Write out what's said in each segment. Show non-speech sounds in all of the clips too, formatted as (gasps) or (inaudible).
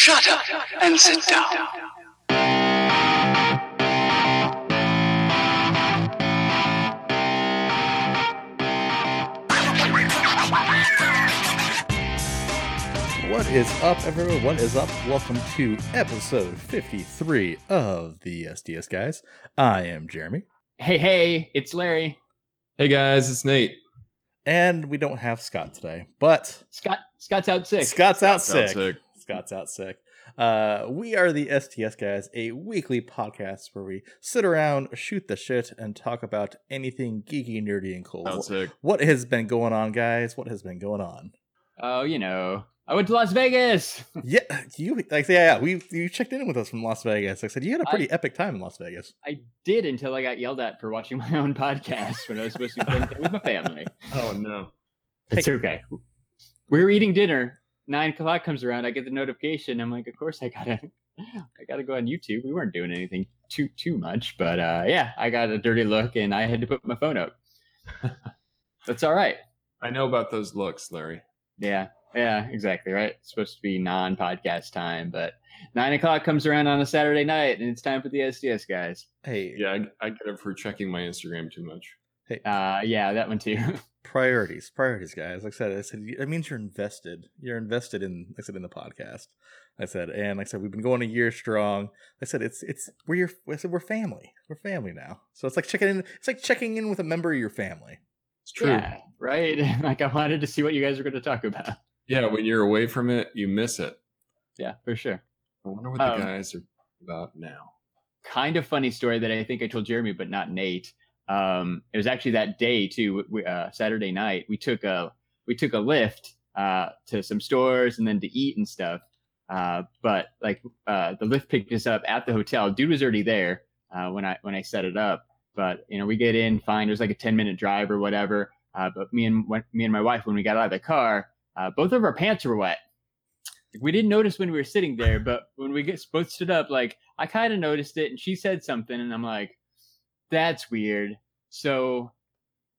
Shut up and sit down. What is up, everyone? What is up? Welcome to episode 53 of the STS Guys. I am Jeremy, Hey, hey, it's Larry. Hey guys, it's Nate. and we don't have Scott today, but Scott Scott's out sick. Scott's out Sounds sick. Scott's out sick. Uh, we are the STS Guys, a weekly podcast where we sit around, shoot the shit, and talk about anything geeky, nerdy, and cool. Sounds sick. What has been going on, guys? What has been going on? Oh, you know, I went to Las Vegas. (laughs) Yeah, you like yeah, yeah. We you checked in with us from Las Vegas. Like I said you had a pretty epic time in Las Vegas. I did until I got yelled at for watching my own podcast when I was supposed to be (laughs) with my family. Oh no. It's okay. We were eating dinner. Nine o'clock comes around. I get the notification. I'm like, of course I gotta, I gotta go on YouTube. We weren't doing anything too too much, but uh, yeah, I got a dirty look and I had to put my phone up. (laughs) That's all right. I know about those looks, Larry. Yeah, yeah, exactly right. It's supposed to be non-podcast time, but nine o'clock comes around on a Saturday night, and it's time for the STS guys. Hey, Yeah, I, I get it for checking my Instagram too much. Hey, Uh, yeah, that one too. (laughs) priorities, priorities, guys. Like I said, I said that means you're invested. You're invested in, like I said, in the podcast. I said, and like I said, we've been going a year strong. I said, it's it's we're your. I said we're family. We're family now. So it's like checking in. It's like checking in with a member of your family. It's true. Yeah, yeah, right. (laughs) like I wanted to see what you guys were going to talk about. Yeah, when you're away from it, you miss it. Yeah, for sure. I wonder what the Um, guys are about now. Kind of funny story that I think I told Jeremy, but not Nate. Um, it was actually that day too, we, uh, Saturday night. We took a we took a Lyft uh, to some stores and then to eat and stuff. Uh, but like uh, the Lyft picked us up at the hotel. Dude was already there uh, when I when I set it up. But you know, we get in fine. It was like a ten minute drive or whatever. Uh, but me and me and my wife, when we got out of the car, both of our pants were wet. We didn't notice when we were sitting there, but when we get both stood up, like I kind of noticed it, and she said something, and I'm like, "That's weird." So,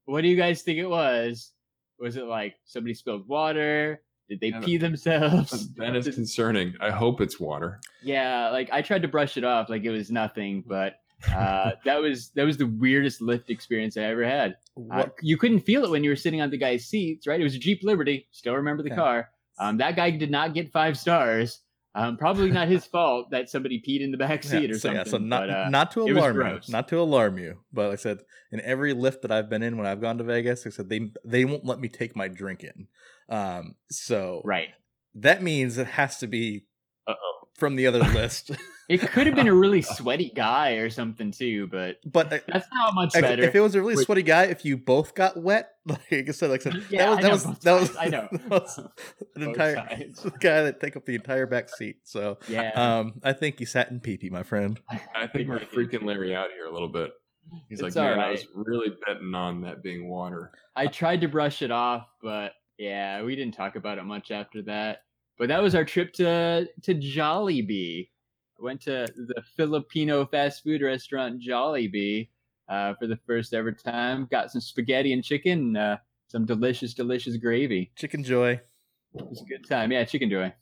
what do you guys think it was? Was it like somebody spilled water? Did they pee themselves? (laughs) That is (laughs) concerning. I hope it's water. yeah, like I tried to brush it off like it was nothing, but uh, (laughs) that was that was the weirdest Lyft experience I ever had. Uh, you couldn't feel it when you were sitting on the guy's seats, right? It was a Jeep Liberty. Still remember the car. Um, that guy did not get five stars. Um, probably not his (laughs) fault that somebody peed in the back Yeah, seat or so, something. yeah, so not but, uh, not to alarm you, not to alarm you, but like I said, in every Lyft that I've been in when I've gone to Vegas, like I said they they won't let me take my drink in. Um, so right. that means it has to be Uh-oh. From the other list. (laughs) It could have been a really sweaty guy or something too, but but uh, that's not much if, better. if it was a really Wait. sweaty guy, if you both got wet, (laughs) like I said, like I said, Yeah, (laughs) that was that was that I was, know. that was an Both entire sides. the guy that take up the entire back seat. So yeah. um, I think you sat in pee pee, my friend. I think we're freaking Larry out here a little bit. He's It's like, man, I was really betting on that being water. I tried to brush it off, but yeah, we didn't talk about it much after that. But that was our trip to to Jollibee. I went to the Filipino fast food restaurant Jollibee uh, for the first ever time. Got some spaghetti and chicken, uh, some delicious, delicious gravy. Chicken Joy. It was a good time. Yeah, chicken joy.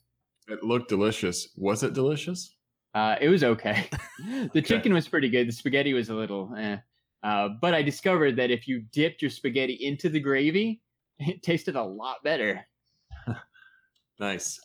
It looked delicious. Was it delicious? Uh, it was okay. (laughs) (laughs) the Okay. chicken was pretty good. The spaghetti was a little eh. Uh, but I discovered that if you dipped your spaghetti into the gravy, (laughs) it tasted a lot better. Nice.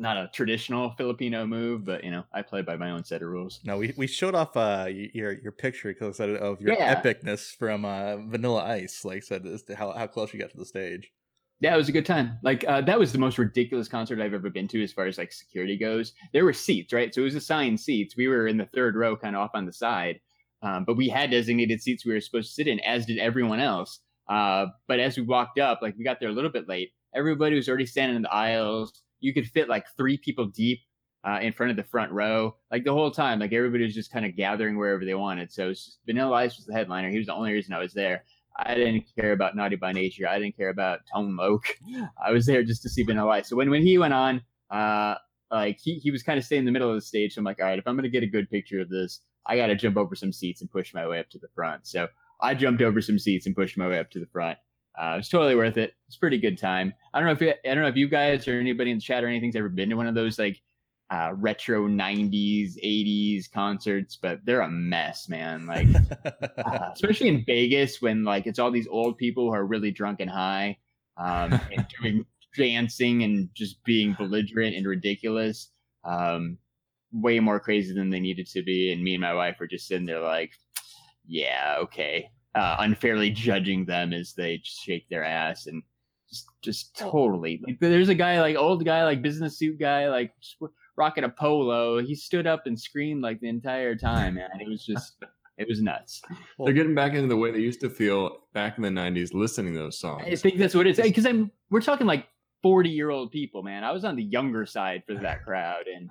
Not a traditional Filipino move, but you know, I play by my own set of rules. No, we, we showed off uh your your picture because of your Yeah. epicness from uh, Vanilla Ice. Like said, as to how how close you got to the stage. Yeah, it was a good time. Like uh, that was the most ridiculous concert I've ever been to as far as like security goes. There were seats, right? So it was assigned seats. We were in the third row, kind of off on the side, um, but we had designated seats we were supposed to sit in, as did everyone else. Uh, but as we walked up, like we got there a little bit late. Everybody was already standing in the aisles. You could fit like three people deep uh, in front of the front row, like the whole time. Like everybody was just kind of gathering wherever they wanted. So Vanilla Ice was the headliner. He was the only reason I was there. I didn't care about Naughty by Nature. I didn't care about Tone Loc. I was there just to see Vanilla Ice. So when, when he went on, uh, like he, he was kind of staying in the middle of the stage. So I'm like, all right, if I'm going to get a good picture of this, I got to jump over some seats and push my way up to the front. So I jumped over some seats and pushed my way up to the front. Uh, it was totally worth it. It's a pretty good time. I don't know if you, I don't know if you guys or anybody in the chat or anything's ever been to one of those like uh, retro 90s, 80s concerts, but they're a mess, man. Like, (laughs) uh, especially in Vegas when like it's all these old people who are really drunk and high um, (laughs) and doing dancing and just being belligerent and ridiculous. Um, way more crazy than they needed to be. And me and my wife were just sitting there like, yeah, okay. Uh, unfairly judging them as they just shake their ass and just, just totally. Like, there's a guy like old guy, like business suit guy, like rocking a polo. He stood up and screamed like the entire time, man. It was just, it was nuts. They're getting back into the way they used to feel back in the '90s, listening to those songs. I think that's what it is because I'm. We're talking like 40 year old people, man. I was on the younger side for that crowd, and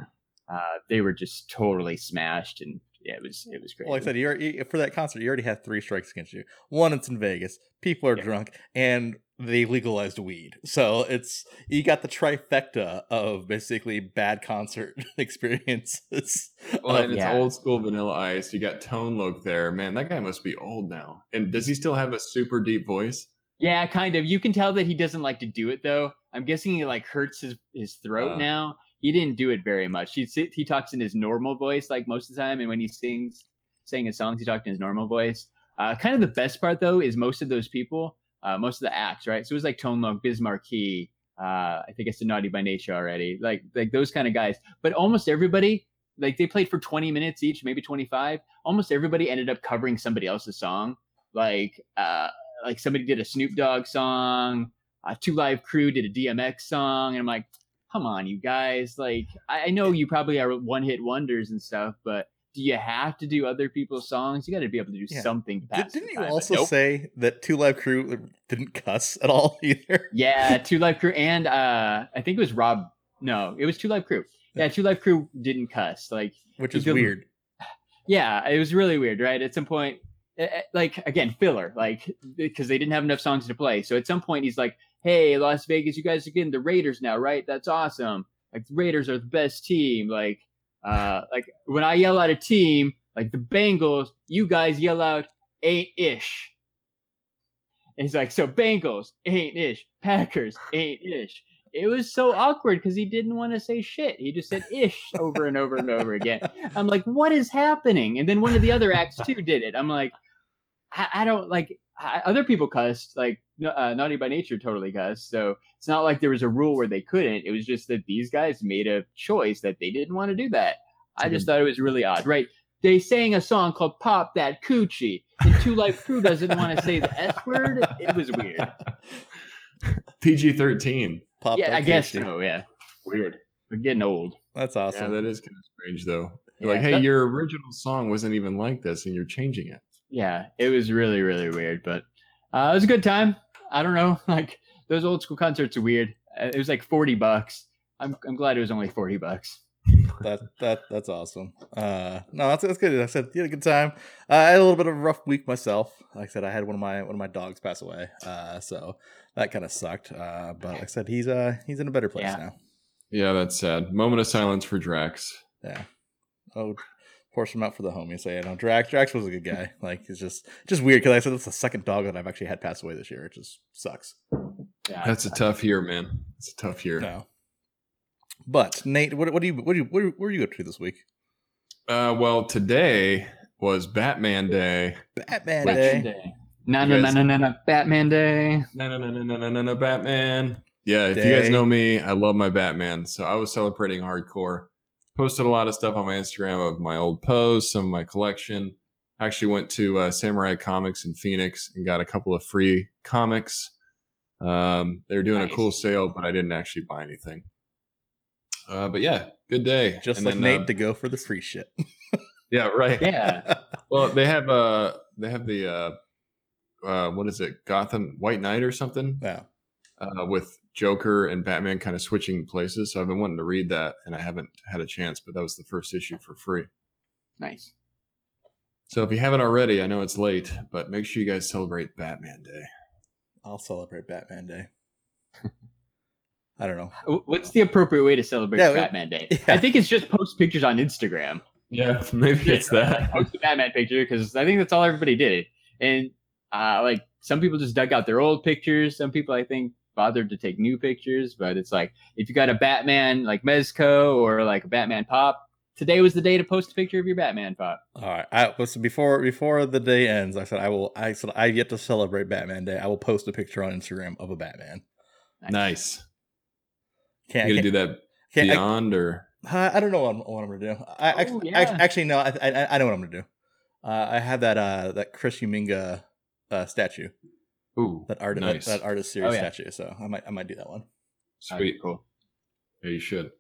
uh, they were just totally smashed and yeah, it was it was great. Well, like I said, you already, for that concert, you already had three strikes against you. One, it's in Vegas. People are Yeah. drunk, and they legalized weed. So it's you got the trifecta of basically bad concert (laughs) experiences. Well, of- and it's yeah. old school Vanilla Ice. You got Tone Loc there. Man, that guy must be old now. And does he still have a super deep voice? yeah, kind of. You can tell that he doesn't like to do it though. I'm guessing he like hurts his his throat Uh. now. He didn't do it very much. He he talks in his normal voice like most of the time, and when he sings sang his songs, he talked in his normal voice. Uh, kind of the best part though is most of those people, uh, most of the acts, right? So it was like Tone Loc, Biz Markie. Uh, I think it's the Naughty by Nature already, like like those kind of guys. But almost everybody, like they played for 20 minutes each, maybe 25. Almost everybody ended up covering somebody else's song. Like uh, like somebody did a Snoop Dogg song. Uh, Two Live Crew did a DMX song, and I'm like, come on, you guys. Like I, I know you probably are one hit wonders and stuff, but do you have to do other people's songs? You got to be able to do Yeah. something. To Did, didn't you time. Also nope. say that Two Live Crew didn't cuss at all (laughs) either? Yeah, Two Live Crew and uh I think it was Rob. No, it was Two Live Crew. Yeah, Two Live Crew didn't cuss. Like, Which is weird. yeah, it was really weird, right? At some point, eh, eh, like again, filler, like because they didn't have enough songs to play. So at some point, he's like, "Hey, Las Vegas, you guys are getting the Raiders now, right? That's awesome. Like the Raiders are the best team. Like, uh, like when I yell out a team, like the Bengals, you guys yell out eight ish." And he's like, "So Bengals, eight ish. Packers, eight ish." It was so awkward because he didn't want to say shit. He just said ish over and over and over again. I'm like, what is happening? And then one of the other acts too did it. I'm like, I, I don't like other people cussed, like uh, Naughty by Nature totally cussed. So it's not like there was a rule where they couldn't. It was just that these guys made a choice that they didn't want to do that. I just thought it was really odd, right? They sang a song called "Pop That Coochie," and Two Live Crew doesn't want to say the S word. It was weird. (laughs) PG 13. Pop yeah, that I guess coochie. so. Yeah, weird. We're getting old. That's Yeah, awesome. that is kind of strange, though. Yeah, like, hey, that- your original song wasn't even like this, and you're changing it. Yeah, it was really, really weird, but uh, it was a good time. I don't know, (laughs) like those old school concerts are weird. Uh, It was like forty bucks. I'm I'm glad it was only forty bucks. that that that's awesome. Uh, no, that's that's good. I said you had a good time. Uh, I had a little bit of a rough week myself. Like I said, I had one of my one of my dogs pass away. Uh, so that kind of sucked. Uh, but like I said, he's uh he's in a better place Yeah. now. Yeah, that's sad. Moment of silence for Drax. Yeah. Oh, pour some out for the homies. So, you know, Drax Drax was a good guy. (laughs) Like it's just just weird because I said it's the second dog that I've actually had pass away this year. It just sucks. Yeah, That's a tough year, man. It's a tough year. No. But Nate, what, what do you what do you what, where are you up to this week? Uh, well, today was Batman Day. Batman Batman Day. Day. No, You no, no, no, no, no. Batman Day. No, no, no, no, no, no, no, no, Batman. Yeah, if you guys know me, I love my Batman. So I was celebrating hardcore. Posted a lot of stuff on my Instagram of my old posts, some of my collection. Actually went to uh, Samurai Comics in Phoenix and got a couple of free comics. Um, they were doing Nice. a cool sale, but I didn't actually buy anything. Uh, but yeah, good day. Just And like then, Nate uh, to go for the free shit. (laughs) yeah, right. Yeah. Well, they have uh they have the uh uh what is it? Gotham White Knight or something? yeah. Uh with Joker and Batman kind of switching places. So I've been wanting to read that and I haven't had a chance, but that was the first issue for free. Nice. So if you haven't already, I know it's late, but make sure you guys celebrate Batman Day. I'll celebrate Batman Day. (laughs) I don't know. What's the appropriate way to celebrate Yeah, Batman Day? yeah. I think it's just post pictures on Instagram. Yeah, (laughs) maybe it's that. post a Batman picture because I think that's all everybody did. And uh, like some people just dug out their old pictures. Some people I think bothered to take new pictures, but it's like if you got a Batman like Mezco or like a Batman pop, today was the day to post a picture of your Batman pop. All right. I was before before the day ends. I said I will. I said I yet to celebrate Batman Day. I will post a picture on Instagram of a Batman. Nice. Can't You gonna can't, do that can't, I, beyond or I don't know what I'm, what I'm gonna do. I, Oh, actually, yeah. actually, no. I, I I know what I'm gonna do. Uh, I have that uh that Chris Uminga uh statue, ooh that art nice. that, that artist series Oh, yeah. statue. So I might I might do that one. Sweet. cool. Yeah, you should.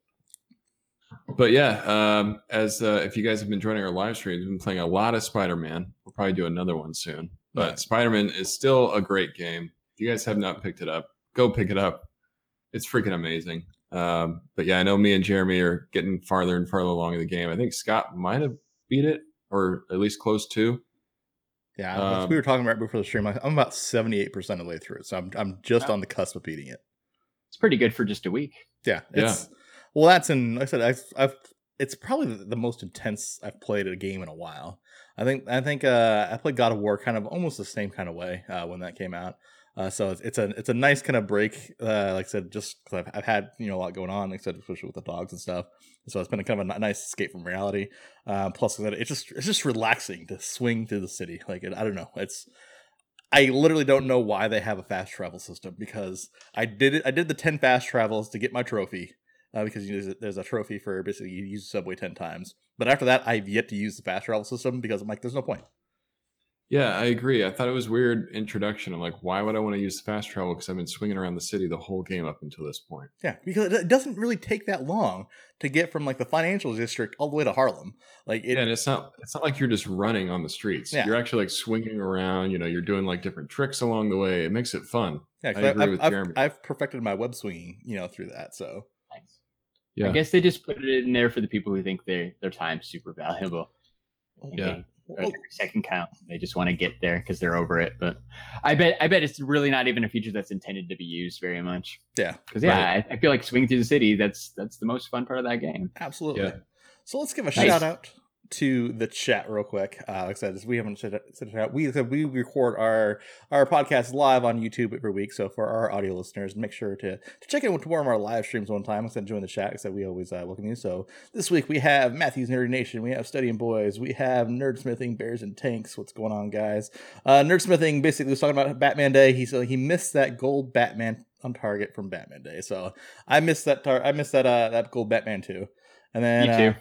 But yeah, um, as uh, if you guys have been joining our live streams, we've been playing a lot of Spider Man. We'll probably do another one soon. But Right. Spider Man is still a great game. If you guys have not picked it up, go pick it up. It's freaking amazing. Um, but yeah, I know me and Jeremy are getting farther and farther along in the game. I think Scott might have beat it, or at least close to. Yeah, Um, we were talking right before the stream. I- I'm about 78 percent of the way through it, so I'm I'm just Wow. on the cusp of beating it. It's pretty good for just a week. Yeah, Yeah. it's, Well, that's in. Like I said, I've, I've it's probably the, the most intense I've played a game in a while. I think I think uh, I played God of War kind of almost the same kind of way uh, when that came out. Uh, so it's, it's a it's a nice kind of break. Uh, like I said, just because I've, I've had you know a lot going on, said, especially with the dogs and stuff. So it's been a kind of a nice escape from reality. Uh, plus, it's just it's just relaxing to swing through the city. Like it, I don't know, it's I literally don't know why they have a fast travel system because I did it. I did the ten fast travels to get my trophy uh, because you know, there's, a, there's a trophy for basically you use subway ten times. But after that, I've yet to use the fast travel system because I'm like, there's no point. Yeah, I agree. I thought it was weird introduction. I'm like, why would I want to use fast travel? Because I've been swinging around the city the whole game up until this point. Yeah, because it doesn't really take that long to get from like the financial district all the way to Harlem. Like it, yeah, and it's not it's not like you're just running on the streets. Yeah. You're actually like swinging around. You know, you're doing like different tricks along the way. It makes it fun. yeah, 'cause I I agree have with I've, Jeremy. I've perfected my web swinging, you know, through that. So Nice. Yeah. I guess they just put it in there for the people who think their their time's super valuable. Oh, yeah. Okay. Or Well, second count. They just want to get there because they're over it. But I bet I bet it's really not even a feature that's intended to be used very much. Yeah. Because yeah, I, I feel like swinging through the city. That's that's the most fun part of that game. Absolutely. Yeah. So let's give a Nice. shout out to the chat real quick. Uh, like I said, we haven't said it out. We said we record our our podcast live on YouTube every week. So for our audio listeners, make sure to, to check in with one of our live streams one time. Like I said, join the chat. Like I said, we always uh, welcome you. So this week we have Matthew's Nerdy Nation. We have Studying Boys. We have Nerdsmithing Bears and Tanks. What's going on, guys? Uh, Nerdsmithing basically was talking about Batman Day. He said he missed that gold Batman on target from Batman Day. So I missed that. Tar- I missed that. Uh, that gold Batman too. And then Me too.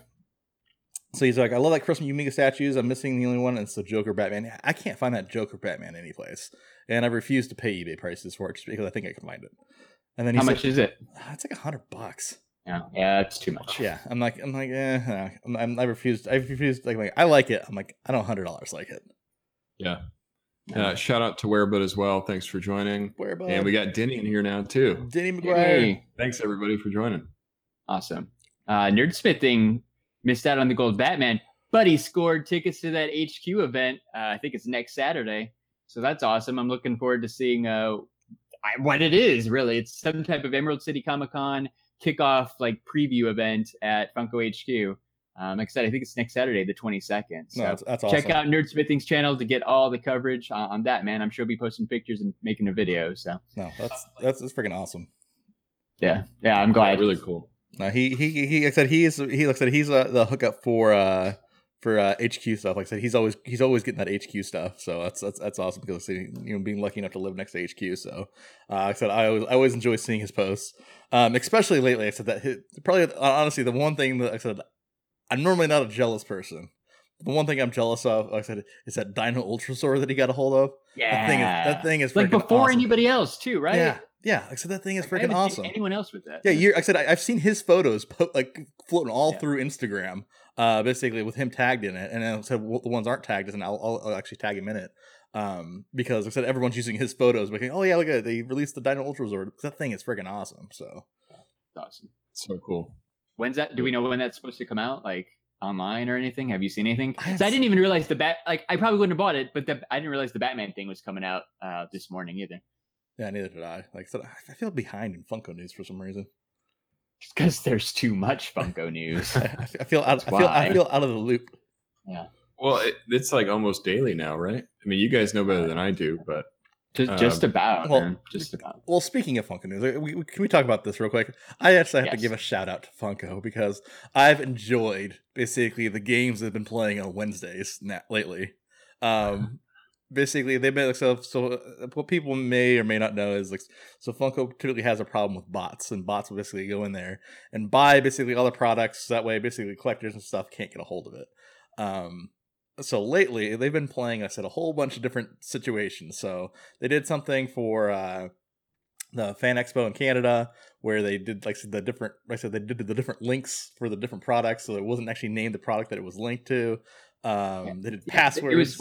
So he's like, I love that Chris Uminga statues. I'm missing the only one, and it's the Joker Batman. I can't find that Joker Batman anyplace, and I refuse to pay eBay prices for it just because I think I can find it. And then he How said, much is it? "Ah, (sighs) It's like a hundred bucks. Yeah, yeah, it's too much. Yeah, I'm like, I'm like, eh, nah. I'm, I'm, I refused. I refused. Like, like, I like it. I'm like, I don't hundred dollars like it. Yeah. Uh, shout out to Wearbud as well. Thanks for joining. Where about And we got Denny in here now too. Denny McGuire? Yay. Thanks everybody for joining. Awesome. Uh, Nerdsmithing missed out on the gold Batman, but he scored tickets to that HQ event. Uh, I think it's next Saturday. So that's awesome. I'm looking forward to seeing uh, I, what it is, really. It's some type of Emerald City Comic Con kickoff, like preview event at Funko HQ. Um, like I said, I think it's next Saturday, the 22nd. So No, that's, that's awesome. check out Nerdsmithing's channel to get all the coverage on, on that, man. I'm sure he'll be posting pictures and making a video. So No, that's that's that's freaking awesome. yeah, yeah, I'm glad. Really cool. No, he he he like I said he's he like I said he's uh, the hookup for uh for uh, HQ stuff. Like I said, he's always he's always getting that HQ stuff. So that's that's that's awesome because you know being lucky enough to live next to HQ. So uh, like I said I always I always enjoy seeing his posts, um, especially lately. I said that his, probably honestly the one thing that I said I'm normally not a jealous person. The one thing I'm jealous of, like I said, is that Dino Ultrazord that he got a hold of. Yeah, That thing is that thing is like before awesome. anybody else too, right? Yeah, yeah. Like I said, that thing is I freaking haven't awesome. seen anyone else with that? Yeah, you're, like I said, I, I've seen his photos po- like floating all Yeah. through Instagram, uh, basically with him tagged in it, and then I said well, the ones aren't tagged, and I'll, I'll, I'll actually tag him in it, um, because like I said everyone's using his photos, like, oh yeah, look at it, they released the Dino Ultrazord. That thing is freaking awesome. So awesome. So cool. When's that? Do we know when that's supposed to come out? Like online or anything? Have you seen anything? I 'Cause have I didn't even realize the bat. Like I probably wouldn't have bought it, but the, I didn't realize the Batman thing was coming out uh, this morning either. Yeah, neither did I. Like I said, I feel behind in Funko news for some reason. Because there's too much Funko (laughs) news. I, I feel out. I feel I feel out of the loop. yeah. Well, it, it's like almost daily now, right? I mean, you guys know better than I do, but Just, just Um, about, well, man. Just about. Well, speaking of Funko news, uh, we, we, can we talk about this real quick? I actually have to give a shout out to Funko because I've enjoyed basically the games they've been playing on Wednesdays na- lately. Um, (laughs) basically, they've been so so. uh, What people may or may not know is like so Funko typically has a problem with bots, and bots will basically go in there and buy basically all the products. That way, basically collectors and stuff can't get a hold of it. Um, so lately they've been playing, I said, a whole bunch of different situations. So they did something for uh, the Fan Expo in Canada where they did like the different, like I said, they did the different links for the different products, so it wasn't actually named the product that it was linked to. Um, They did Yeah, passwords. It was.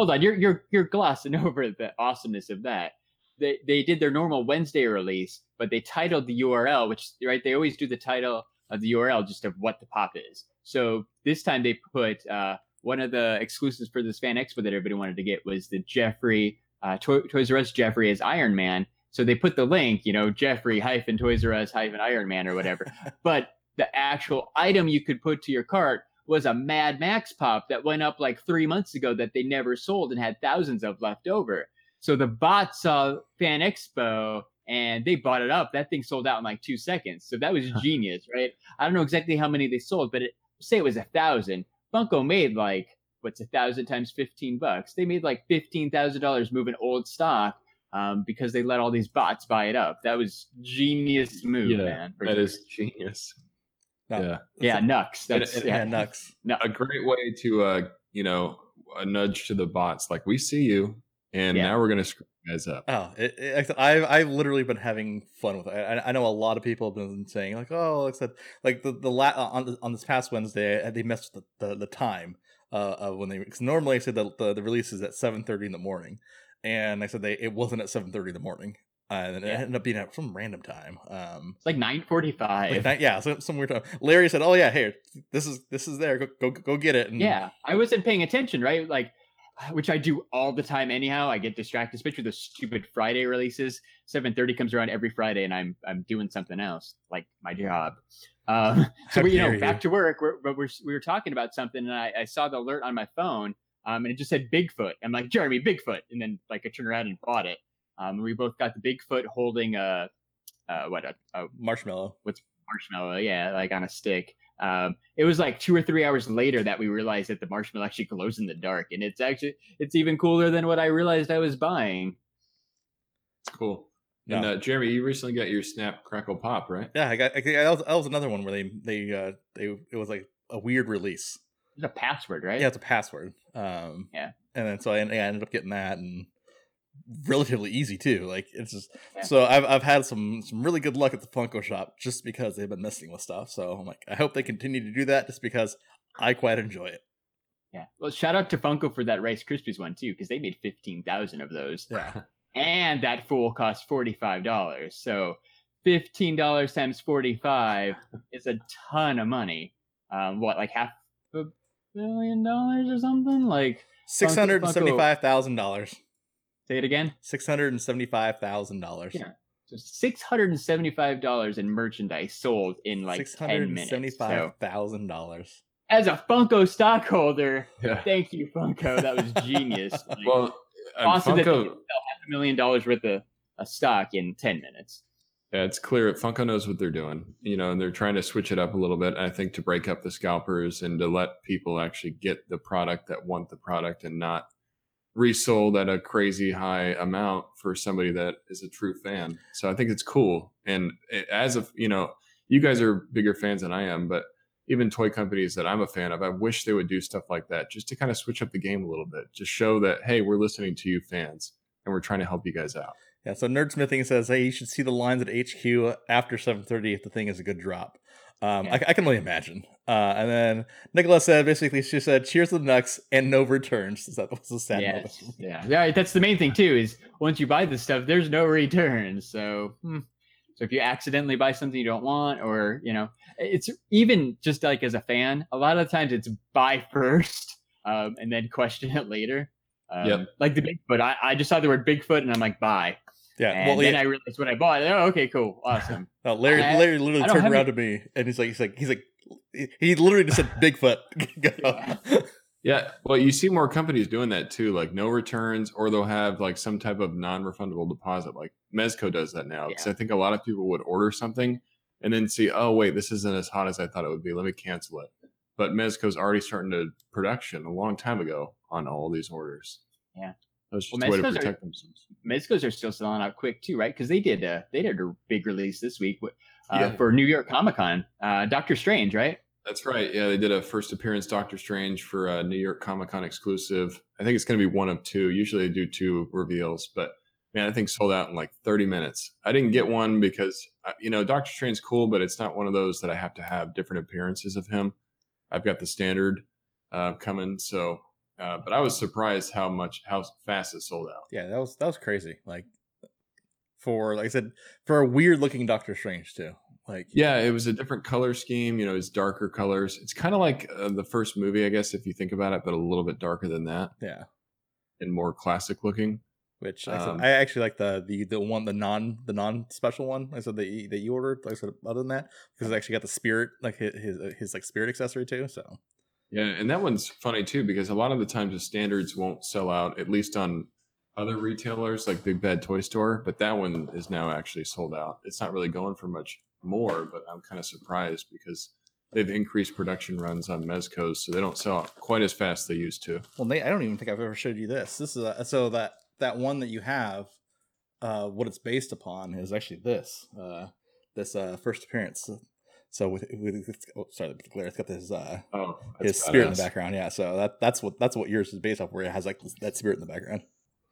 Hold on, you're you're you're glossing (laughs) over the awesomeness of that. They they did their normal Wednesday release, but they titled the URL, which right they always do the title of the URL just of what the pop is. So this time they put uh, one of the exclusives for this fan expo that everybody wanted to get was the Jeffrey uh, Toy, Toys R Us Jeffrey as Iron Man. So they put the link, you know, Jeffrey hyphen Toys R Us hyphen Iron Man or whatever. (laughs) but the actual item you could put to your cart was a Mad Max pop that went up like three months ago that they never sold and had thousands of left over. So the bot saw Fan Expo and they bought it up. That thing sold out in like two seconds. So that was genius, right? I don't know exactly how many they sold, but it, say it was a thousand. Funko made like what's a thousand times fifteen bucks? They made like fifteen thousand dollars moving old stock um, because they let all these bots buy it up. That was genius move, Yeah, man. That sure. is genius. No, Yeah. yeah, Nux. That's and- yeah, yeah, Nux. a great way to uh you know a nudge to the bots like we see you and Yeah. now we're gonna screw you guys up Oh, it, it, I've I've literally been having fun with it. I, I know a lot of people have been saying like, oh, like I like the the la- on the, on this past Wednesday, uh, they missed the, the, the time uh, of when they because normally I said that the, the release is at seven thirty in the morning, and I said they it wasn't at seven thirty in the morning, uh, and it ended up being at some random time. Um, it's like nine forty-five. like that, yeah, some, some weird time. Larry said, "Oh yeah, here, this is this is there. Go go go get it." And Yeah, I wasn't paying attention, right? Like, which I do all the time anyhow. I get distracted, especially the stupid Friday releases. Seven thirty comes around every Friday, and I'm I'm doing something else, like my job. Um, (laughs) so we, you know, you. back to work. We're, but we're we were talking about something, and I, I saw the alert on my phone, um, and it just said Bigfoot. I'm like, Jeremy, Bigfoot, and then like I turned around and bought it. Um, we both got the Bigfoot holding a, uh, what a, a marshmallow. What's marshmallow, yeah, like on a stick. Um, it was like two or three hours later that we realized that the marshmallow actually glows in the dark, and it's actually it's even cooler than what I realized I was buying. it's cool and uh jeremy you recently got your snap crackle pop right Yeah, I got I, that, was, that was another one where they they uh they it was like a weird release. It's a password, right? Yeah, it's a password. Um, Yeah. and then so I, I ended up getting that and relatively easy too. Like it's just Yeah. so I've I've had some some really good luck at the Funko shop just because they've been messing with stuff. So I'm like I hope they continue to do that just because I quite enjoy it. Yeah. Well, shout out to Funko for that Rice Krispies one too, because they made fifteen thousand of those, Yeah, (laughs) and that fool cost forty five dollars. So fifteen dollars times forty five is a ton of money. Um, what like half a billion dollars or something? Like six hundred and seventy five thousand dollars. Say it again. Six hundred and seventy five thousand dollars. Yeah. So six hundred and seventy-five dollars in merchandise sold in like ten minutes. seventy So, five thousand dollars. as a Funko stockholder, (laughs) yeah thank you, Funko. That was genius. (laughs) Like, well awesome that funko could sell half a million dollars worth of, of stock in ten minutes. yeah it's clear that funko knows what they're doing you know and they're trying to switch it up a little bit i think to break up the scalpers and to let people actually get the product that want the product and not resold at a crazy high amount for somebody that is a true fan. So I think it's cool. And it- as of you know, you guys are bigger fans than I am, but even toy companies that I'm a fan of, I wish they would do stuff like that just to kind of switch up the game a little bit, just show that hey, we're listening to you fans and we're trying to help you guys out. Yeah, so Nerdsmithing says, "Hey, you should see the lines at HQ after 7:30 if the thing is a good drop." Um, Yeah. I, I can only imagine. Uh, and then Nicola said, basically, she said, "Cheers to the Nux and no returns." (laughs) That was a sad moment. Yeah. Yeah. That's the main thing too. Is once you buy this stuff, there's no returns. So, hmm. so if you accidentally buy something you don't want, or you know, it's even just like as a fan, a lot of times it's buy (laughs) first, um, and then question it later. Um, Yep. Like the Bigfoot, I, I just saw the word Bigfoot and I'm like buy, Yeah, and well, then yeah, I realized when I bought it, oh, okay, cool, awesome. (laughs) no, Larry, I- Larry literally I turned have around it- to me and he's like, he's like, he's like, he- he literally just said (laughs) Bigfoot. (laughs) Go. Yeah, well, you see more companies doing that too, like no returns, or they'll have like some type of non-refundable deposit. Like Mezco does that now, because Yeah. I think a lot of people would order something and then see, oh wait, this isn't as hot as I thought it would be. Let me cancel it. But Mezco's already starting to production a long time ago on all these orders. Yeah. That's just Well, a way to Mezco's are- themselves. Mezcos are still selling out quick too, right? Because they did a they did a big release this week uh, Yeah. for New York Comic Con. Uh, Doctor Strange, right? That's right. Yeah, they did a first appearance Doctor Strange for a New York Comic Con exclusive. I think it's going to be one of two. Usually they do two reveals, but man, I think sold out in like 30 minutes. I didn't get one because uh, you know Doctor Strange's cool, but it's not one of those that I have to have different appearances of him. I've got the standard uh, coming, so. Uh, but I was surprised how much how fast it sold out. Yeah, that was that was crazy. Like for like I said, for a weird looking Doctor Strange too. Like Yeah, it was a different color scheme. You know, it's darker colors. It's kind of like uh, the first movie, I guess, if you think about it, but a little bit darker than that yeah. and more classic looking. Which like I, said, Um, I actually like the the the one the non the non special one. I said that you, that you ordered. Like I said other than that because it actually got the spirit like his his, his like spirit accessory too. So Yeah, and that one's funny too because a lot of the times the standards won't sell out, at least on other retailers like Big Bad Toy Store. But that one is now actually sold out. It's not really going for much more, but I'm kind of surprised because they've increased production runs on Mezcos, so they don't sell out quite as fast as they used to. well, Nate, I don't even think I've ever showed you this. This is a, so that that one that you have, uh, what it's based upon is actually this uh this uh first appearance. So with, with oh, sorry, the glare. It's got this uh Oh, his spirit in the background. Yeah, so that that's what that's what yours is based off, where it has like that spirit in the background.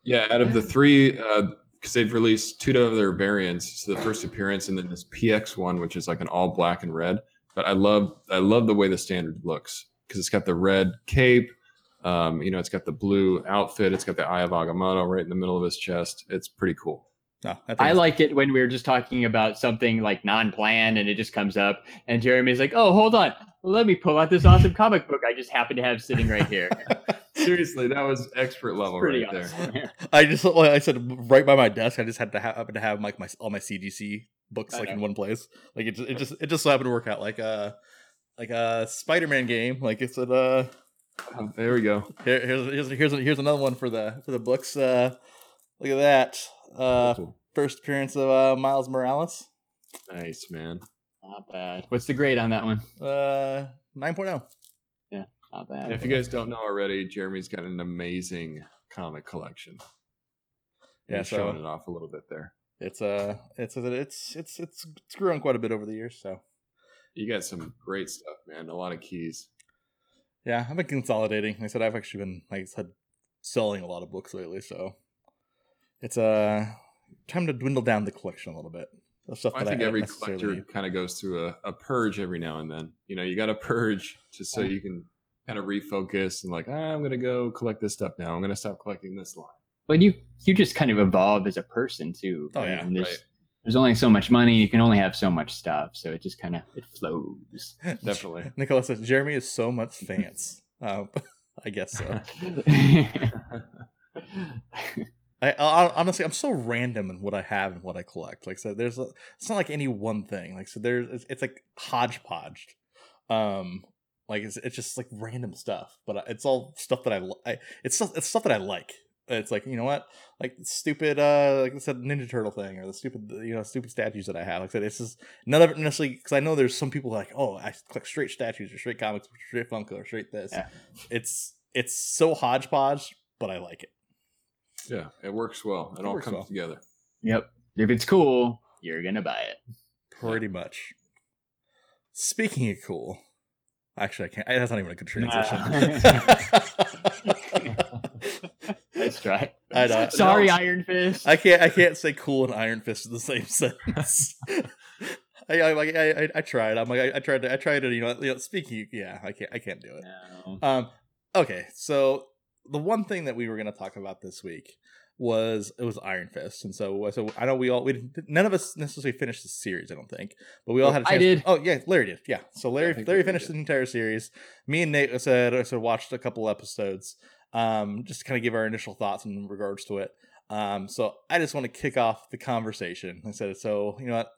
Yeah, out of the three, because they've released two other variants, so the first appearance and then this PX one, which is like an all black and red. But I love, I love the way the standard looks because it's got the red cape. Um, you know, it's got the blue outfit. It's got the Eye of Agamotto right in the middle of his chest. It's pretty cool. No, I, think I like it when we were just talking about something like non-planned and it just comes up and Jeremy's like, "Oh, hold on, let me pull out this awesome comic book I just happen to have sitting right here." (laughs) Seriously, that was expert level right there. awesome. Yeah. (laughs) (laughs) I just like I said right by my desk. I just had to have happen to have like my all my CGC books I like in one place. Like it just it just it just so happened to work out. Like a like a Spider Man game. Like it's at uh Oh, there we go. here, here's here's here's here's another one for the for the books. Uh look at that. Uh Cool. first appearance of uh Miles Morales. Nice man. Not bad. What's the grade on that one? Uh 9.0. Yeah, Not bad. And if you guys don't know already, Jeremy's got an amazing comic collection. Yeah, He's so- showing it off a little bit there. It's uh it's it's it's it's it's grown quite a bit over the years, so You got some great stuff, man. A lot of keys. Yeah, I've been consolidating. Like I said I've actually been, like I said, selling a lot of books lately. So it's uh time to dwindle down the collection a little bit. The stuff I that think don't every collector kind of goes through a, a purge every now and then. You know, you got to purge just so you can kind of refocus and like, ah, I'm going to go collect this stuff now. I'm going to stop collecting this line. But you you just kind of evolve as a person too. Oh, yeah, And there's, right. there's only so much money. You can only have so much stuff, so it just kind of it flows. (laughs) Definitely. Nicola says Jeremy is so much fans. (laughs) um, (laughs) I guess so. I, I honestly, I'm so random in what I have and what I collect. Like, so there's, a, it's not like any one thing. Like, so there's, it's, it's like hodgepodge. Um, like it's, it's just like random stuff, but it's all stuff that I, I it's stuff, it's stuff that I like. It's like you know what, like stupid, uh, like I said, Ninja Turtle thing, or the stupid, you know, stupid statues that I have. Like I said, it's just none of it necessarily because I know there's some people like, oh, I collect straight statues or straight comics, or straight Funko, or straight this. Yeah. It's it's so hodgepodge, but I like it. Yeah, it works well. It, It all comes well. together. yep. If it's cool, you're gonna buy it. Pretty much. Speaking of cool, actually, I can't. That's not even a good transition. (laughs) Let's try. I know. (laughs) Sorry, No. Iron Fist. I can't. I can't say cool and Iron Fist in the same sentence. (laughs) I, I, I, I, I tried. I'm like, I, I tried to. I tried to. You know, you know. Speaking. Yeah, I can't. I can't do it. No. Um. Okay. So the one thing that we were going to talk about this week was it was Iron Fist, and so so I know we all we none of us necessarily finished the series. I don't think, but we all Well, had. a chance I did. Oh yeah, Larry did. Yeah. So Larry I Larry finished did. the entire series. Me and Nate said I said watched a couple episodes. Um, just to kind of give our initial thoughts in regards to it. Um, so I just want to kick off the conversation. I said so. You know what?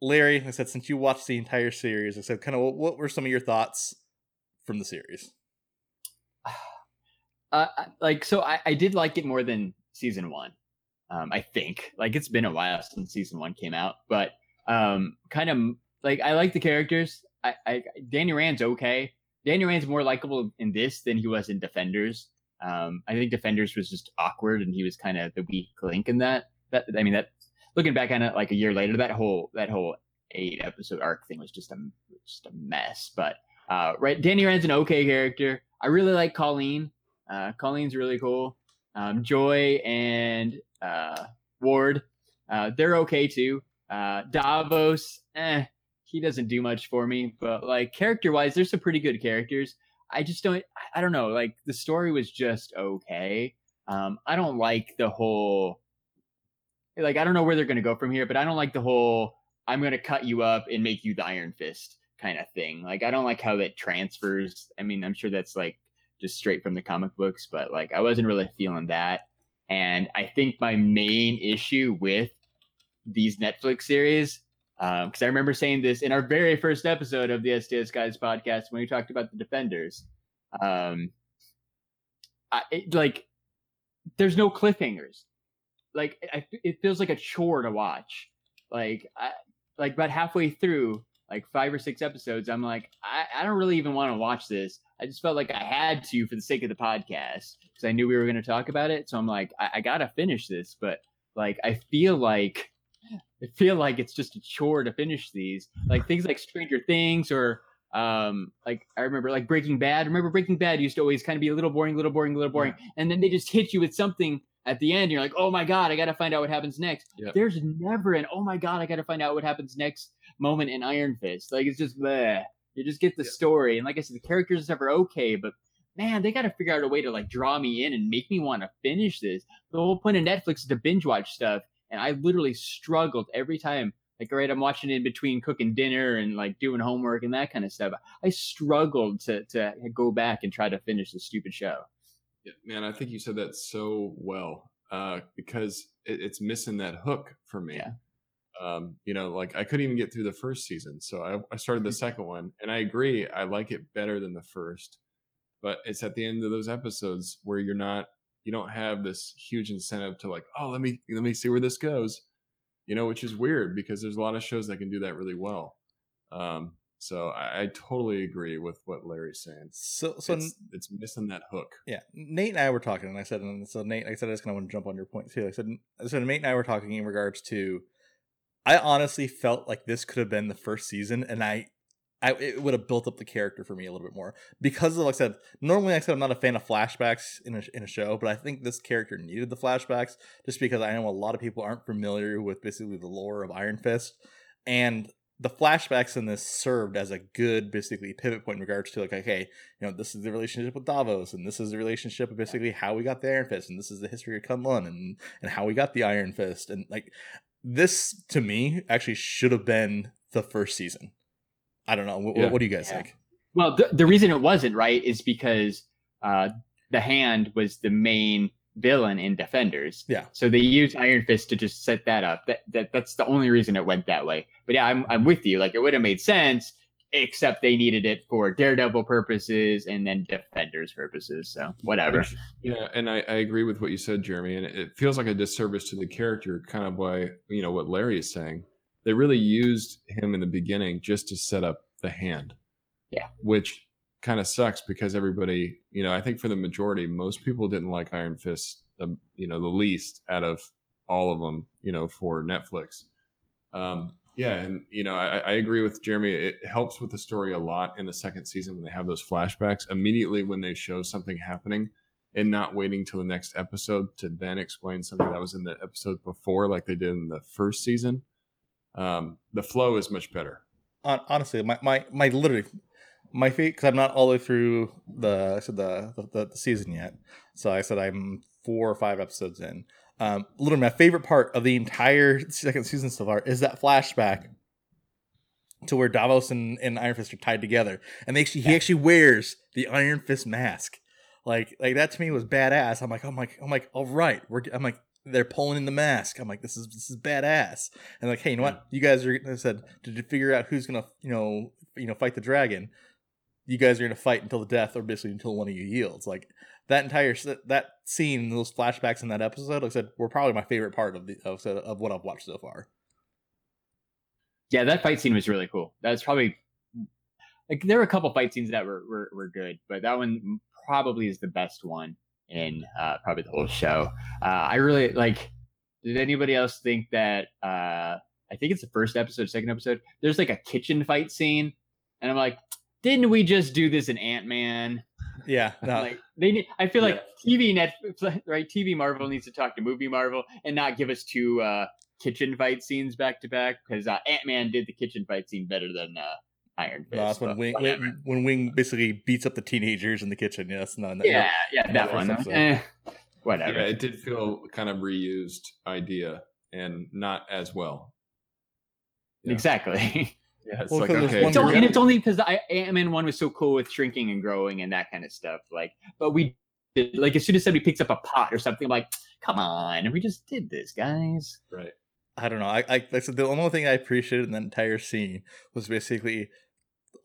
Larry, I said, since you watched the entire series, I said, kind of, what were some of your thoughts from the series? (sighs) (sighs) (sighs) uh, like so I, I did like it more than season one um i think. Like it's been a while since season one came out but um kind of like i like the characters. I i danny rand's okay. Danny rand's more likable in this than he was in defenders. Um i think defenders was just awkward and he was kind of the weak link in that that i mean that looking back on it like a year later that whole that whole eight episode arc thing was just a just a mess but uh right danny rand's an okay character. I really like colleen uh, Colleen's really cool. Um, Joy and uh, Ward, uh, they're okay too. Uh, Davos, eh, he doesn't do much for me, but like character wise, there's some pretty good characters. I just don't, I don't know. Like the story was just okay. Um, I don't like the whole, like I don't know where they're gonna go from here, but I don't like the whole I'm gonna cut you up and make you the Iron Fist kind of thing. Like I don't like how that transfers. I mean, I'm sure that's like just straight from the comic books, but like I wasn't really feeling that. And I think my main issue with these Netflix series, because um, I remember saying this in our very first episode of the STS Guys podcast when we talked about the Defenders. Um, I, it, like, there's no cliffhangers. Like, I, it feels like a chore to watch. Like, I, like about halfway through, like five or six episodes, I'm like, I, I don't really even want to watch this. I just felt like I had to for the sake of the podcast because I knew we were going to talk about it. So I'm like, I, I gotta finish this, but like I feel like I feel like it's just a chore to finish these. Like things like Stranger Things or um like I remember like Breaking Bad. Remember Breaking Bad used to always kind of be a little boring, little boring, little boring, yeah. and then they just hit you with something at the end. You're like, oh my god, I got to find out what happens next. There's never an oh my god, I got to find out what happens next moment in Iron Fist. Like it's just bleh. You just get the yeah. story, and like I said, the characters are okay, but man, they got to figure out a way to like draw me in and make me want to finish this. The whole point of Netflix is to binge watch stuff, and I literally struggled every time. Like, right, I'm watching in between cooking dinner and like doing homework and that kind of stuff. I struggled to to go back and try to finish the stupid show. Yeah, man, I think you said that so well uh, because it, it's missing that hook for me. Yeah um, you know, like I couldn't even get through the first season. So I, I started the mm-hmm. second one and I agree. I like it better than the first, but it's at the end of those episodes where you're not, you don't have this huge incentive to like, oh, let me, let me see where this goes, you know, which is weird because there's a lot of shows that can do that really well. Um, so I, I totally agree with what Larry's saying. So, so it's, it's, missing that hook. Yeah, Nate and I were talking, and I said, and so Nate, I said I just kind of want to jump on your point too. I said, so Nate and I were talking in regards to I honestly felt like this could have been the first season, and I, I it would have built up the character for me a little bit more. Because, of, like I said, normally like I said I'm not a fan of flashbacks in a in a show, but I think this character needed the flashbacks just because I know a lot of people aren't familiar with basically the lore of Iron Fist, and the flashbacks in this served as a good basically pivot point in regards to like okay you know this is the relationship with davos and this is the relationship of basically how we got the iron fist and this is the history of kunlun and and how we got the iron fist and like this to me actually should have been the first season. I don't know. What, yeah. what do you guys yeah. think? Well, the, the reason it wasn't right is because uh, the hand was the main villain in Defenders. Yeah. So they used Iron Fist to just set that up. That, that that's the only reason it went that way. But yeah, I'm I'm with you. Like it would have made sense except they needed it for Daredevil purposes and then Defenders purposes. So whatever. Yeah, and I, I agree with what you said, Jeremy. And it feels like a disservice to the character, kind of by you know what Larry is saying. They really used him in the beginning just to set up the hand. Yeah. Which kind of sucks because everybody, you know, I think for the majority, most people didn't like Iron Fist, the you know, the least out of all of them, you know, for Netflix. Um, yeah, and you know, I, I, agree with Jeremy. It helps with the story a lot in the second season when they have those flashbacks immediately when they show something happening, and not waiting till the next episode to then explain something that was in the episode before, like they did in the first season. Um, the flow is much better. Honestly, my my my literally my feet because I'm not all the way through the the, the the season yet. So I said I'm four or five episodes in. Um, literally, my favorite part of the entire second season so far is that flashback to where Davos and, and Iron Fist are tied together, and they actually, he actually wears the Iron Fist mask. Like, like that to me was badass. I'm like, I'm like, I'm like, all right, we're. I'm like, they're pulling in the mask. I'm like, this is this is badass. And like, hey, you know what? You guys are. I said, did you figure out who's gonna, you know, you know, fight the dragon? you guys are gonna fight until the death, or basically until one of you yields. Like that entire that scene, those flashbacks in that episode, like I said, were probably my favorite part of the of, of what I've watched so far. Yeah, that fight scene was really cool. That's probably like there were a couple fight scenes that were were, were good, but that one probably is the best one in uh, probably the whole show. Uh, I really like. Did anybody else think that? Uh, I think it's the first episode, second episode. There's like a kitchen fight scene, and I'm like, didn't we just do this in Ant Man? Yeah, (laughs) no, Like they need. I feel like TV Netflix, (laughs) right? TV Marvel needs to talk to movie Marvel and not give us two uh, kitchen fight scenes back to back because uh, Ant Man did the kitchen fight scene better than uh, Iron Fist. no, that's when Wing when, when Wing basically beats up the teenagers in the kitchen. Yes, no, no yeah, yeah, no, that first one. episode. Eh, whatever. Yeah, it did feel kind of reused idea and not as well. Yeah. Exactly. (laughs) Yeah, it's Well, like 'cause there's okay, It's only, gonna- and it's only because Ant Man one was so cool with shrinking and growing and that kind of stuff. Like, but we did, like as soon as somebody picks up a pot or something, I'm like, come on, and we just did this, guys. right. I don't know. I, I like I said the only thing I appreciated in that entire scene was basically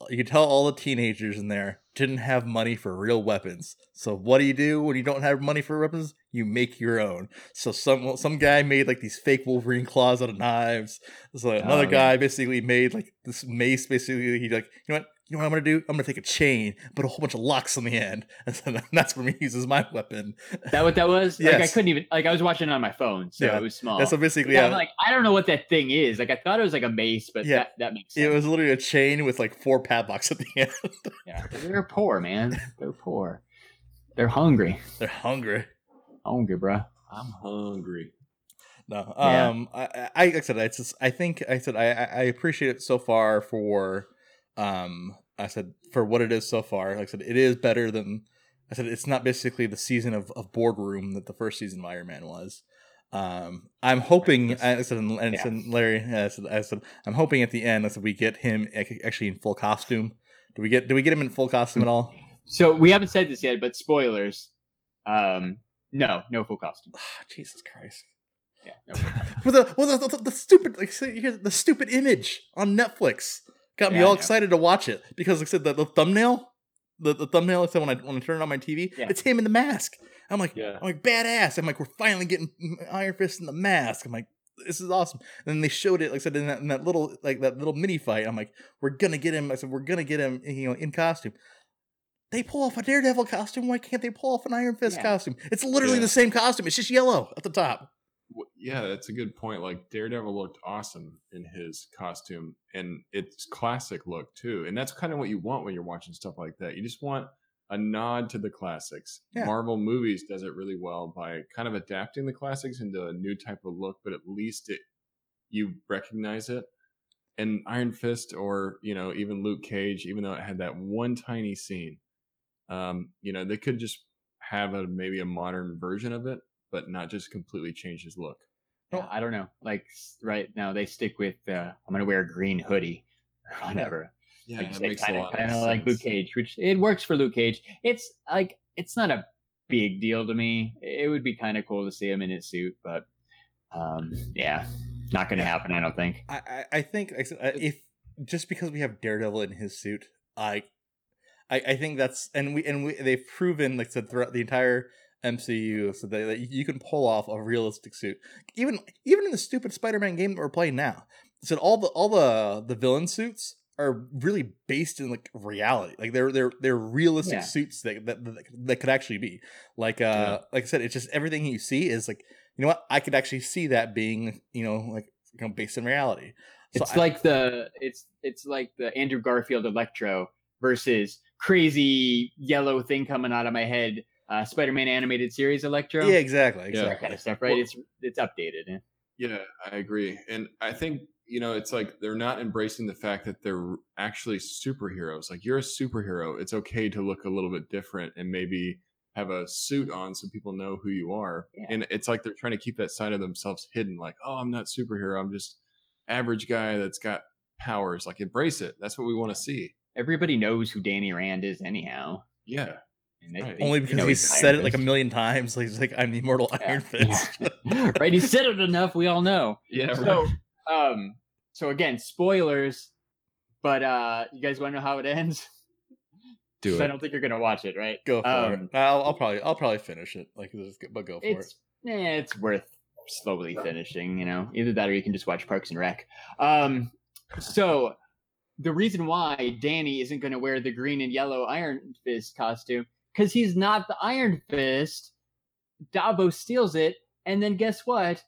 you could tell all the teenagers in there didn't have money for real weapons. So what do you do when you don't have money for weapons? You make your own. So some some guy made like these fake Wolverine claws out of knives. So oh, another yeah. guy basically made like this mace. Basically, he like you know what you know what I'm gonna do? I'm gonna take a chain, put a whole bunch of locks on the end, (laughs) and so that's when he uses my weapon. That what that was? Like I couldn't even like I was watching it on my phone, so Yeah. it was small. That's so basically yeah, like I don't know what that thing is. Like I thought it was like a mace, but Yeah. that, that makes sense. it was literally a chain with like four padlocks at the (laughs) end. yeah, they're poor, man. They're poor. They're hungry. They're hungry. Hungry, bruh. I'm hungry. No, Yeah. um, I, I, like I said, it's just, I think I said I, I I appreciate it so far for, um, I said for what it is so far. Like I said, it is better than I said. It's not basically the season of, of boardroom that the first season of Iron Man was. Um, I'm hoping. I said, and I Yeah. said, Larry, I said, I said, I'm hoping at the end, I said, we get him actually in full costume. Do we get? Do we get him in full costume at all? So we haven't said this yet, but spoilers. Um, no, no full costume. Ah, Jesus Christ. Yeah, no full costume. (laughs) With the, well, the, the, the stupid like the stupid image on Netflix got me Yeah, I all excited to watch it because like I said the, the thumbnail, the, the thumbnail I said when I when I turn it on my TV, Yeah. it's him in the mask. I'm like, Yeah. I'm like badass. I'm like, we're finally getting Iron Fist in the mask. I'm like, this is awesome. And then they showed it, like I said, in that, in that little like that little mini fight. I'm like, we're gonna get him. I said, we're gonna get him, you know, in costume. They pull off a Daredevil costume. Why can't they pull off an Iron Fist Yeah. costume? It's literally Yeah. the same costume. It's just yellow at the top. Yeah, that's a good point. Like Daredevil looked awesome in his costume and it's classic look too. And that's kind of what you want when you're watching stuff like that. You just want a nod to the classics. Yeah. Marvel movies does it really well by kind of adapting the classics into a new type of look, but at least it you recognize it. And Iron Fist or, you know, even Luke Cage, even though it had that one tiny scene, um, you know, they could just have a maybe a modern version of it, but not just completely change his look. Yeah, I don't know. Like right now, they stick with uh, I'm gonna wear a green hoodie (laughs) or whatever. Yeah, like, it makes kinda, lot kinda of like Luke. Cage, which it works for Luke Cage. It's like it's not a big deal to me. It would be kind of cool to see him in his suit, but um, yeah, not gonna Yeah. happen. I don't think. I, I I think like I said, uh, if just because we have Daredevil in his suit, I, I, I think that's and we and we they've proven like said throughout the entire MCU so that, that you can pull off a realistic suit. Even even in the stupid Spider-Man game that we're playing now, said all the all the the villain suits are really based in like reality. Like they're they're they're realistic Yeah. suits that, that that that could actually be. Like uh Yeah. like I said, it's just everything you see is like you know what I could actually see that being you know like you know based in reality. So It's I- like the it's it's like the Andrew Garfield Electro versus crazy yellow thing coming out of my head. Uh, Spider-Man animated series Electro. yeah, exactly, Yeah. that kind of stuff, right? Well- it's it's updated. eh? Yeah, I agree. And I think, you know, it's like they're not embracing the fact that they're actually superheroes. Like you're a superhero. It's okay to look a little bit different and maybe have a suit on so people know who you are. Yeah. And it's like they're trying to keep that side of themselves hidden. Like, oh, I'm not superhero. I'm just average guy that's got powers. Like embrace it. That's what we want to see. Everybody knows who Danny Rand is, anyhow. Yeah. And Right. Only they because know he's he's said Iron it like a million times. Like he's like, I'm the immortal Yeah. Iron (laughs) Fist. Yeah. (laughs) right? He said it enough. We all know. Yeah. So, um, so again, spoilers. But uh, you guys want to know how it ends? Do So I don't think you're gonna watch it, right? Go for Um, it. I'll, I'll probably I'll probably finish it. Like, but go for it. It's eh, it's worth slowly finishing. You know, either that or you can just watch Parks and Rec. Um, so the reason why Danny isn't going to wear the green and yellow Iron Fist costume because he's not the Iron Fist. Davos steals it, and then guess what?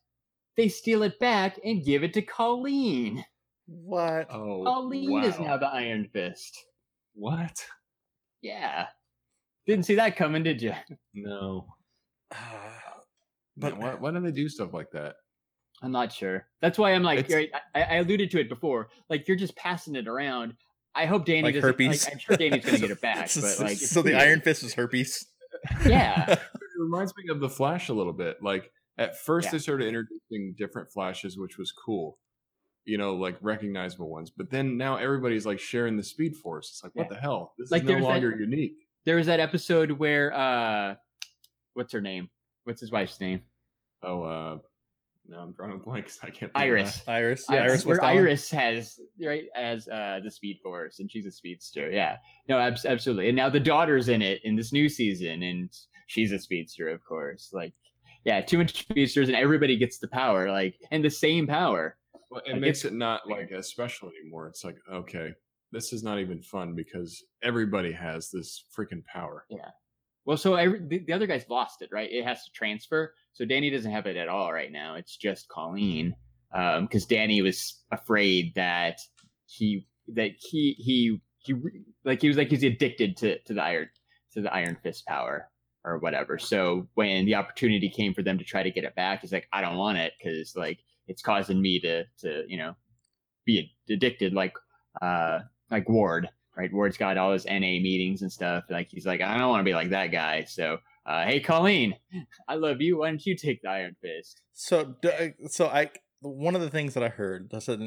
They steal it back and give it to Colleen. What? Oh, Colleen is now the Iron Fist. what? Yeah. Didn't see that coming, did you? No. (sighs) but But why, why do they do stuff like that? I'm not sure. That's why I'm like, right, I, I alluded to it before. Like you're just passing it around. I hope Danny like herpes. Like, I'm sure Danny's gonna get it (laughs) back, so, but like, so the weird. Iron Fist was herpes. (laughs) yeah, It reminds me of the Flash a little bit. Like at first Yeah. they started introducing different Flashes, which was cool. You know, like recognizable ones. But then now everybody's like sharing the Speed Force. It's like, what Yeah. the hell? This Like, is no there's that- longer unique. there was that episode where, uh what's her name? What's his wife's name? Oh, uh, no, I'm drawing a blank (laughs) 'cause I can't. think of Iris. Iris. Iris, Iris. where Iris has right as uh the Speed Force, and she's a speedster. Yeah, no, abs- absolutely. And now the daughter's in it in this new season, and she's a speedster, of course. Like, yeah, too much speedsters, and everybody gets the power, like, and the same power. Well, it Like, makes it not like as special anymore. It's like, okay, this is not even fun because everybody has this freaking power. Well, so the, the other guy's lost it, right? It has to transfer. So Danny doesn't have it at all right now. It's just Colleen, because Danny was afraid that he that he he he like he was like he's addicted to to the iron to the Iron Fist power or whatever. So when the opportunity came for them to try to get it back, he's like, I don't want it because like it's causing me to to you know be addicted like uh like Ward right? Ward's got all his NA meetings and stuff. Like he's like, I don't want to be like that guy. So, uh, hey, Colleen, (laughs) I love you. Why don't you take the Iron Fist? So, uh, so I one of the things that I heard said,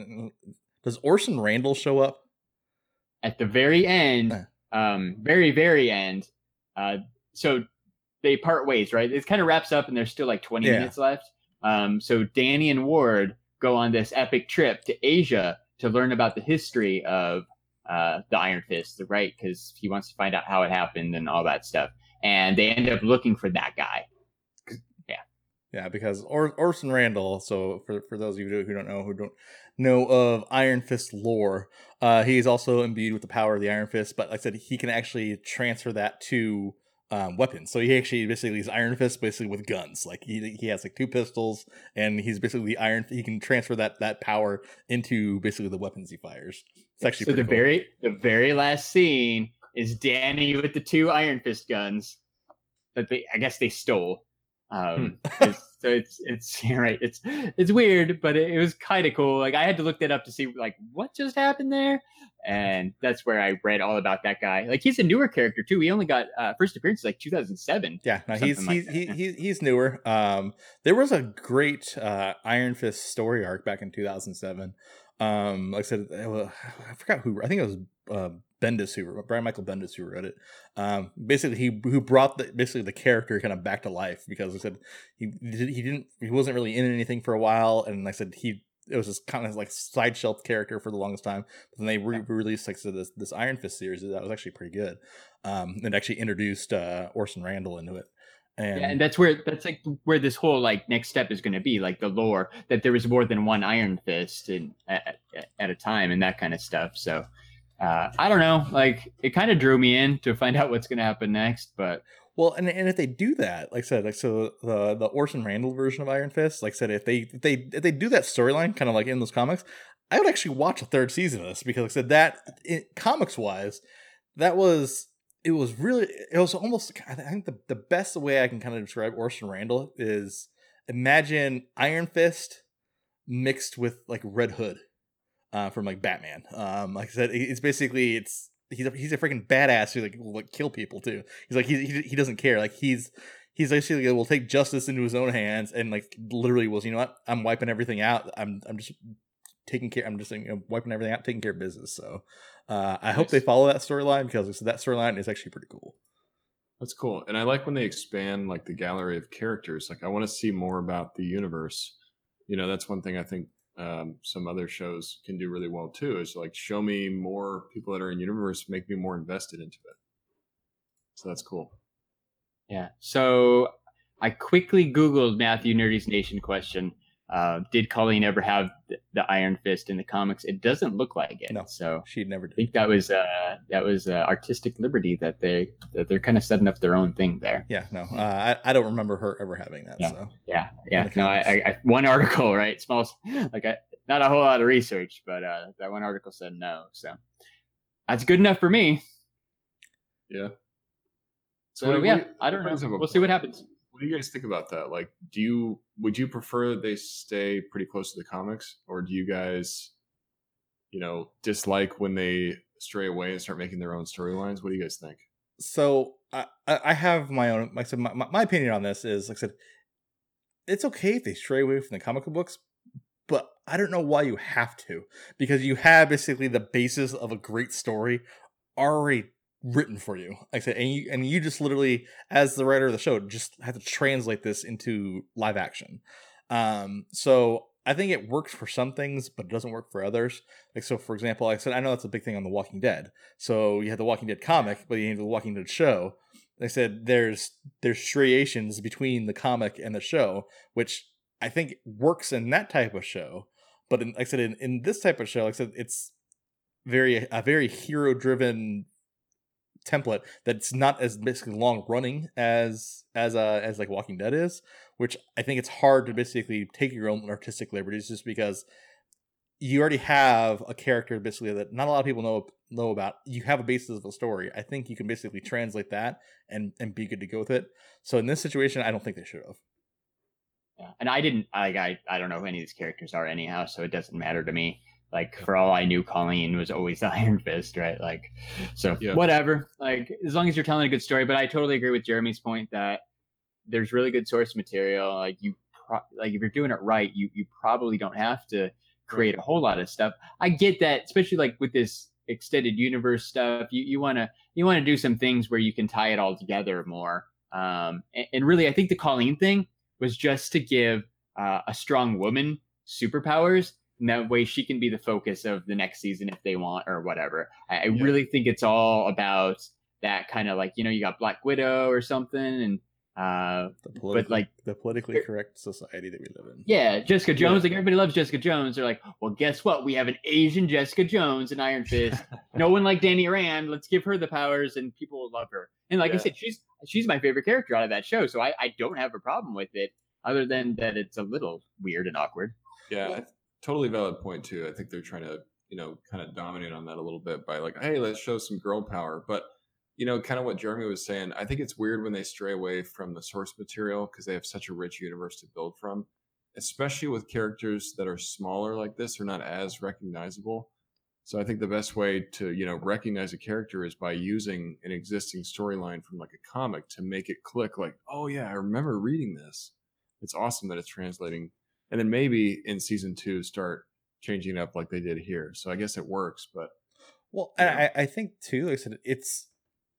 does Orson Randall show up? At the very end, um, very very end, uh, so they part ways, right? It kind of wraps up, and there's still like 20 Yeah. minutes left. Um, so Danny and Ward go on this epic trip to Asia to learn about the history of uh, the Iron Fist, right? Because he wants to find out how it happened and all that stuff. And they end up looking for that guy. Yeah, Yeah, because or- Orson Randall. So for for those of you who don't know who don't know of Iron Fist lore, uh, he is also imbued with the power of the Iron Fist. But like I said, he can actually transfer that to um, weapons. So he actually basically is Iron Fist basically with guns. Like he he has like two pistols, and he's basically the Iron. He can transfer that that power into basically the weapons he fires. It's actually so the cool. very the very last scene is Danny with the two Iron Fist guns that they I guess they stole. Um, (laughs) it's- so it's it's (laughs) right. It's it's weird, but it, it was kind of cool. Like I had to look that up to see like what just happened there, and that's where I read all about that guy. Like he's a newer character too. He only got uh, first appearance like 2007. Yeah, no, he's like he's that, he, he's he's newer. Um, there was a great uh, Iron Fist story arc back in 2007. Um, like I said, I forgot who. I think it was uh, Bendis who Brian Michael Bendis who wrote it. Um, basically, he who brought the basically the character kind of back to life because I said he he didn't he wasn't really in anything for a while, and like I said he. It was just kind of like side shelf character for the longest time. But then they re- released like said, this this Iron Fist series that was actually pretty good. Um, and actually introduced uh, Orson Randall into it. And, yeah, and that's where that's like where this whole like next step is going to be like the lore that there was more than one Iron Fist in, at, at- a time and that kind of stuff. So uh, I don't know, like it kind of drew me in to find out what's going to happen next. But well, and and if they do that, like I said, like so the the Orson Randall version of Iron Fist, like I said, if they if they if they do that storyline, kind of like in those comics, I would actually watch a third season of this because like I said that comics wise, that was it was really it was almost I think the the best way I can kind of describe Orson Randall is imagine Iron Fist mixed with like Red Hood uh, from like Batman. Um, like I said, it's basically it's he's a, he's a freaking badass who like will like kill people too. He's like he he, he doesn't care. Like he's he's basically will take justice into his own hands and like literally was you know what I'm wiping everything out. I'm I'm just taking care. I'm just you know, wiping everything out, taking care of business. So uh, I hope Nice. they follow that storyline because like that storyline is actually pretty cool. That's cool. And I like when they expand like the gallery of characters. Like I want to see more about the universe. You know, that's one thing I think um, some other shows can do really well too. Is like show me more people that are in universe, make me more invested into it. So that's cool. Yeah. So I quickly Googled Matthew Nerdy's Nation question. Uh, did Colleen ever have the, the Iron Fist in the comics? It doesn't look like it. No. So She never did. I think that was uh, that was uh, artistic liberty that they that they're kind of setting up their own thing there. Yeah, no, uh, I, I don't remember her ever having that. Yeah. So Yeah, yeah. No, I. I, I one article, right? Small, like I, not a whole lot of research, but uh, that one article said no. So that's good enough for me. Yeah. So what- yeah, what- I don't know. We'll see what happens. What do you guys think about that? Like, do you would you prefer they stay pretty close to the comics, or do you guys, you know, dislike when they stray away and start making their own storylines? What do you guys think? so I I have my own. Like I said, my, my opinion on this is like I said, it's okay if they stray away from the comic book books, but I don't know why you have to because you have basically the basis of a great story already written for you. Like I said, and you and you just literally, as the writer of the show, just have to translate this into live action. Um, so I think it works for some things, but it doesn't work for others. Like so, for example, like I said, I know that's a big thing on The Walking Dead. So you had the Walking Dead comic, but you have the Walking Dead show. Like I said there's there's striations between the comic and the show, which I think works in that type of show. But in, like I said, in, in this type of show, like I said, it's very a very hero driven template that's not as basically long running as as uh as like Walking Dead is, which I think it's hard to basically take your own artistic liberties just because you already have a character basically that not a lot of people know know about. You have a basis of a story. I think you can basically translate that and and be good to go with it. So in this situation, I don't think they should have. Yeah. And I didn't like I I don't know who any of these characters are anyhow, so it doesn't matter to me. Like for all I knew, Colleen was always the (laughs) Iron Fist, right? Like, so Yeah. whatever. Like as long as you're telling a good story. But I totally agree with Jeremy's point that there's really good source material. Like you, pro- like if you're doing it right, you you probably don't have to create a whole lot of stuff. I get that, especially like with this extended universe stuff. You you want to you want to do some things where you can tie it all together more. Um, and, and really, I think the Colleen thing was just to give uh, a strong woman superpowers. And that way she can be the focus of the next season if they want or whatever. I, I Yeah. really think it's all about that kind of like, you know, you got Black Widow or something. And uh, The politically, like- the politically correct society that we live in. yeah, Jessica Jones, like everybody loves Jessica Jones. They're like, well, guess what? We have an Asian Jessica Jones in Iron Fist. no one like Danny Rand. Let's give her the powers and people will love her. And like I said, she's she's my favorite character out of that show. So I, I don't have a problem with it other than that it's a little weird and awkward. Yeah, I- totally valid point too. I think they're trying to, you know, kind of dominate on that a little bit by like, hey, let's show some girl power. But you know, kind of what Jeremy was saying. I think it's weird when they stray away from the source material because they have such a rich universe to build from, especially with characters that are smaller like this or not as recognizable. So I think the best way to, you know, recognize a character is by using an existing storyline from like a comic to make it click like, oh yeah, I remember reading this. It's awesome that it's translating and then maybe in season two start changing up like they did here. So I guess it works, but Well, I, I think too. Like I said, it's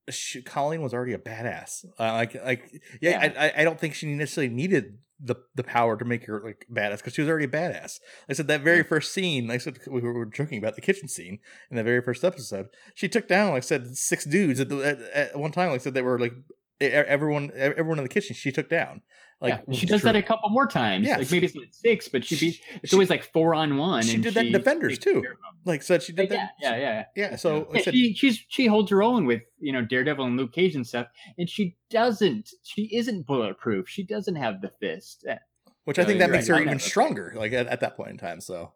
she, Colleen was already a badass. Uh, like, like, yeah, Yeah. I, I, don't think she necessarily needed the the power to make her like badass because she was already a badass. Like I said that very Yeah. first scene. Like I said, we were joking about the kitchen scene in the very first episode. She took down, like I said, six dudes at, the, at, at one time. Like I said, they were like everyone, everyone in the kitchen. She took down. Like yeah, she does that a couple more times. Yes. Like maybe it's not six, but she be She- it's always like four on one. she and did that in Defenders, too. care of them. like said, she did Yeah, that. yeah, yeah. yeah. So Yeah, said, she she's she holds her own with you know Daredevil and Luke Cage and stuff, and she doesn't. She isn't bulletproof. She doesn't have the fist. Eh, which I think that makes right. her even know. stronger. Like at, at that point in time. So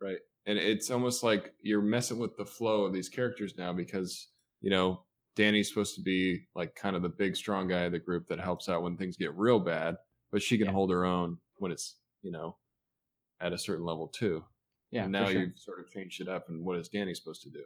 right. And it's almost like you're messing with the flow of these characters now because, you know, Danny's supposed to be like kind of the big strong guy of the group that helps out when things get real bad, but she can Yeah. hold her own when it's, you know, at a certain level too. Yeah, and now sure. you've sort of changed it up and what is Danny supposed to do?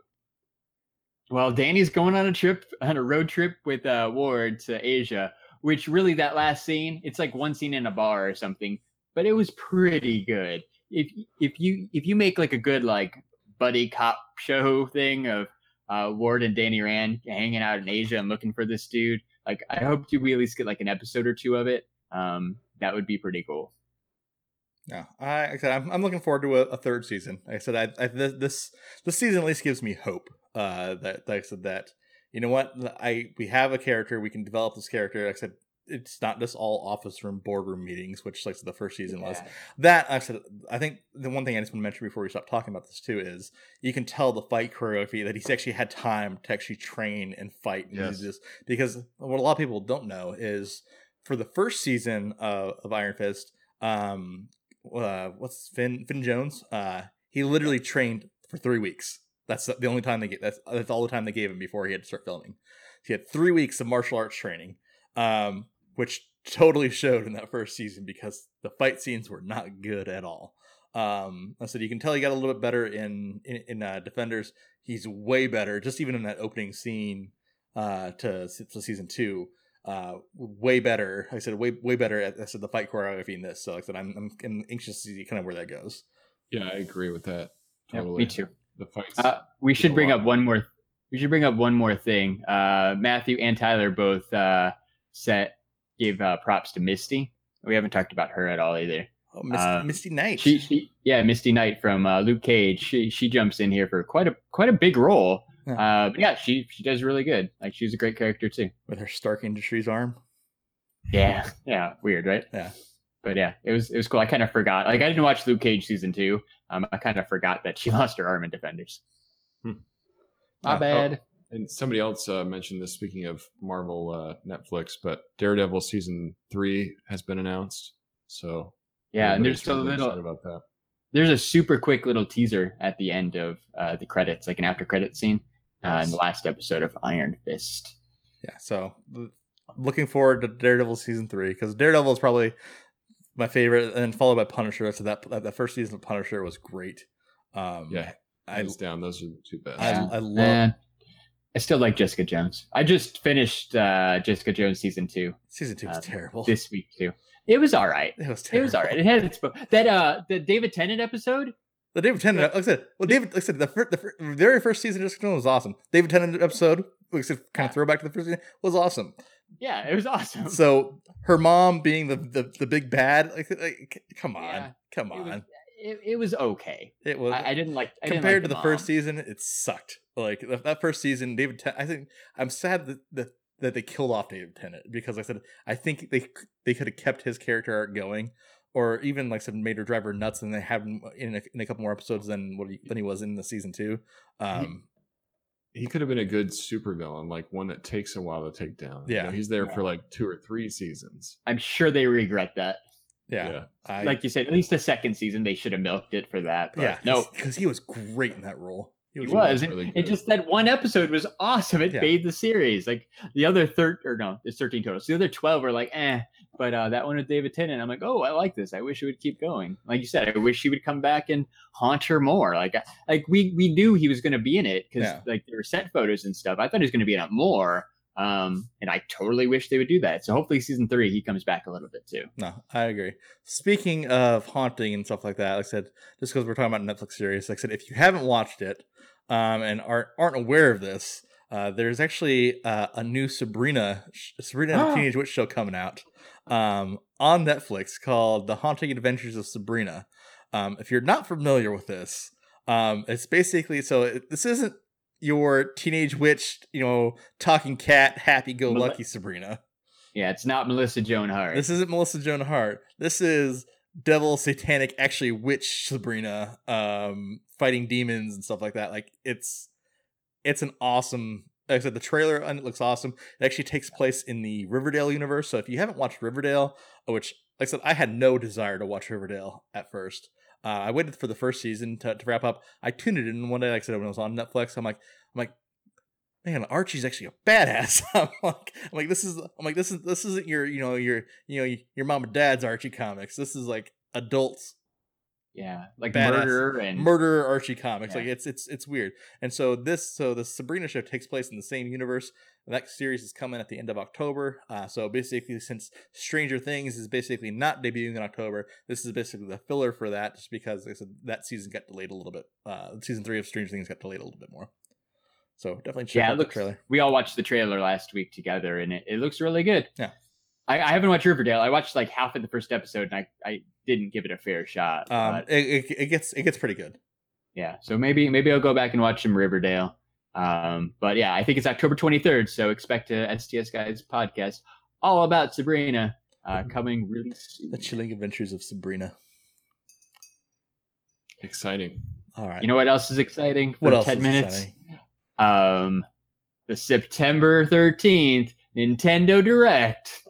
Well, Danny's going on a trip on a road trip with uh, Ward to Asia, which really that last scene, it's like one scene in a bar or something, but it was pretty good. If if you if you make like a good like buddy cop show thing of uh, Ward and Danny Rand hanging out in Asia and looking for this dude, like I hope you we at least get like an episode or two of it. Um, that would be pretty cool. Yeah, I, like I said, I'm, I'm looking forward to a, a third season. Like I said, I, I this this this season at least gives me hope. Uh, that like I said that you know what, I we have a character, we can develop this character. Like I said, it's not just all office room boardroom meetings, which like the first season was. That I said, I think the one thing I just want to mention before we stop talking about this too is you can tell the fight choreography that he's actually had time to actually train and fight and Yes. use this because what a lot of people don't know is for the first season of, of Iron Fist, um, uh, what's Finn Finn Jones? Uh, he literally trained for three weeks. That's the only time they get. That's that's all the time they gave him before he had to start filming. He had three weeks of martial arts training, um, which totally showed in that first season because the fight scenes were not good at all. Um, I said you can tell he got a little bit better in in, in uh, Defenders. He's way better, just even in that opening scene uh, to, to season two. Uh, way better. Like I said way way better at I said the fight choreography in this. So like I said, I'm I'm, I'm anxious to see kind of where that goes. Yeah, I agree with that. Yeah, Totally. me too. The fights. Uh, we should bring up one more. We should bring up one more thing. Uh, Matthew and Tyler both uh, set gave uh, props to Misty. We haven't talked about her at all either. Oh, Misty, Uh, Misty Knight. She, she yeah, Misty Knight from uh, Luke Cage. She she jumps in here for quite a quite a big role. Yeah. Uh, but yeah, she she does really good. Like she's a great character too. with her Stark Industries arm. Yeah, yeah, weird, right? Yeah. But yeah, it was it was cool. I kind of forgot. Like I didn't watch Luke Cage season two. Um, I kind of forgot that she (laughs) lost her arm in Defenders. Hmm. My Oh, bad. And somebody else uh, mentioned this. Speaking of Marvel, uh, Netflix, but Daredevil season three has been announced. So yeah, and everybody's there's a little about that. there's a super quick little teaser at the end of uh, the credits, like an after credit scene uh, in the last episode of Iron Fist. Yeah, so looking forward to Daredevil season three because Daredevil is probably my favorite, and followed by Punisher. So that that, that first season of Punisher was great. Um, Yeah, I hands down, those are the two best. I, I love. And I still like Jessica Jones. I just finished uh, Jessica Jones season two season two was uh, terrible. this week too. It was all right. it was terrible. It was all right. It had its that uh the David Tennant episode. The David Tennant, like I said, well, David, like I said, the, the, the very first season of Jessica Jones was awesome. David Tennant episode, like I said, kind of throwback to the first season, was awesome. Yeah, it was awesome. So her mom being the the, the big bad, like, like come on, Yeah. come It was, on, it, it was okay. it was. I, I didn't like I didn't compared like to the first season, it sucked. Like that, that first season, David. Ten- I think I'm sad that, that that they killed off David Tennant because like I said I think they they could have kept his character arc going, or even like some said made her drive her nuts, and they had him in a, in a couple more episodes than what he, than he was in the season two. Um, he could have been a good supervillain, like one that takes a while to take down. You Yeah. know, he's there Yeah. for like two or three seasons. I'm sure they regret that. Yeah, I, like you said, at least the second season they should have milked it for that. But yeah, no, because he was great in that role. he was was. Really and good. just that one episode was awesome. It Yeah. made the series. Like the other third or no, it's 13 total. So the other 12 were like, eh. But uh, that one with David Tennant, I'm like, oh, I like this. I wish it would keep going. Like you said, I wish he would come back and haunt her more. Like, like we we knew he was going to be in it because Yeah. like there were set photos and stuff. I thought he was going to be in it more. Um, and I totally wish they would do that. So hopefully season three he comes back a little bit too. No, I agree. Speaking of haunting and stuff like that, like I said, just because we're talking about Netflix series, like I said, if you haven't watched it um, and aren't aren't aware of this, uh, there's actually uh, a new Sabrina Sabrina and the (gasps) Teenage Witch show coming out um, on Netflix called The Haunting Adventures of Sabrina. Um, if you're not familiar with this, um, it's basically so it, this isn't your teenage witch, you know, talking cat, happy go lucky Sabrina. Yeah, it's not Melissa Joan Hart. This isn't Melissa Joan Hart. This is devil, satanic, actually witch Sabrina, um, fighting demons and stuff like that. Like it's it's an awesome. Like I said, the trailer and it looks awesome. It actually takes place in the Riverdale universe. So if you haven't watched Riverdale, which like I said, I had no desire to watch Riverdale at first. Uh, I waited for the first season to, to wrap up. I tuned it in one day, like I said, when it was on Netflix. I'm like, I'm like, man, Archie's actually a badass. (laughs) I'm like, I'm like, this is, I'm like, this is, this isn't your, you know, your, you know, your mom and dad's Archie comics. This is like adults yeah, like Badass. murder and murderer Archie comics. Yeah. Like it's, it's, it's weird. And so this, so the Sabrina show takes place in the same universe. That series is coming at the end of October. Uh, so basically, since Stranger Things is basically not debuting in October, this is basically the filler for that, just because like I said, that season got delayed a little bit. Uh, season three of Stranger Things got delayed a little bit more. So definitely check yeah, out it the looks. trailer. We all watched the trailer last week together, and it, it looks really good. Yeah. I, I haven't watched Riverdale. I watched like half of the first episode, and I, I didn't give it a fair shot. Um, it, it, it gets it gets pretty good. yeah, so maybe maybe I'll go back and watch some Riverdale. Um, but yeah, I think it's October 23rd, so expect a STS Guys podcast all about Sabrina uh, coming really soon. The chilling adventures of Sabrina. Exciting. All right. You know what else is exciting? For what else? 10 is minutes. exciting? Um, the September 13th Nintendo Direct.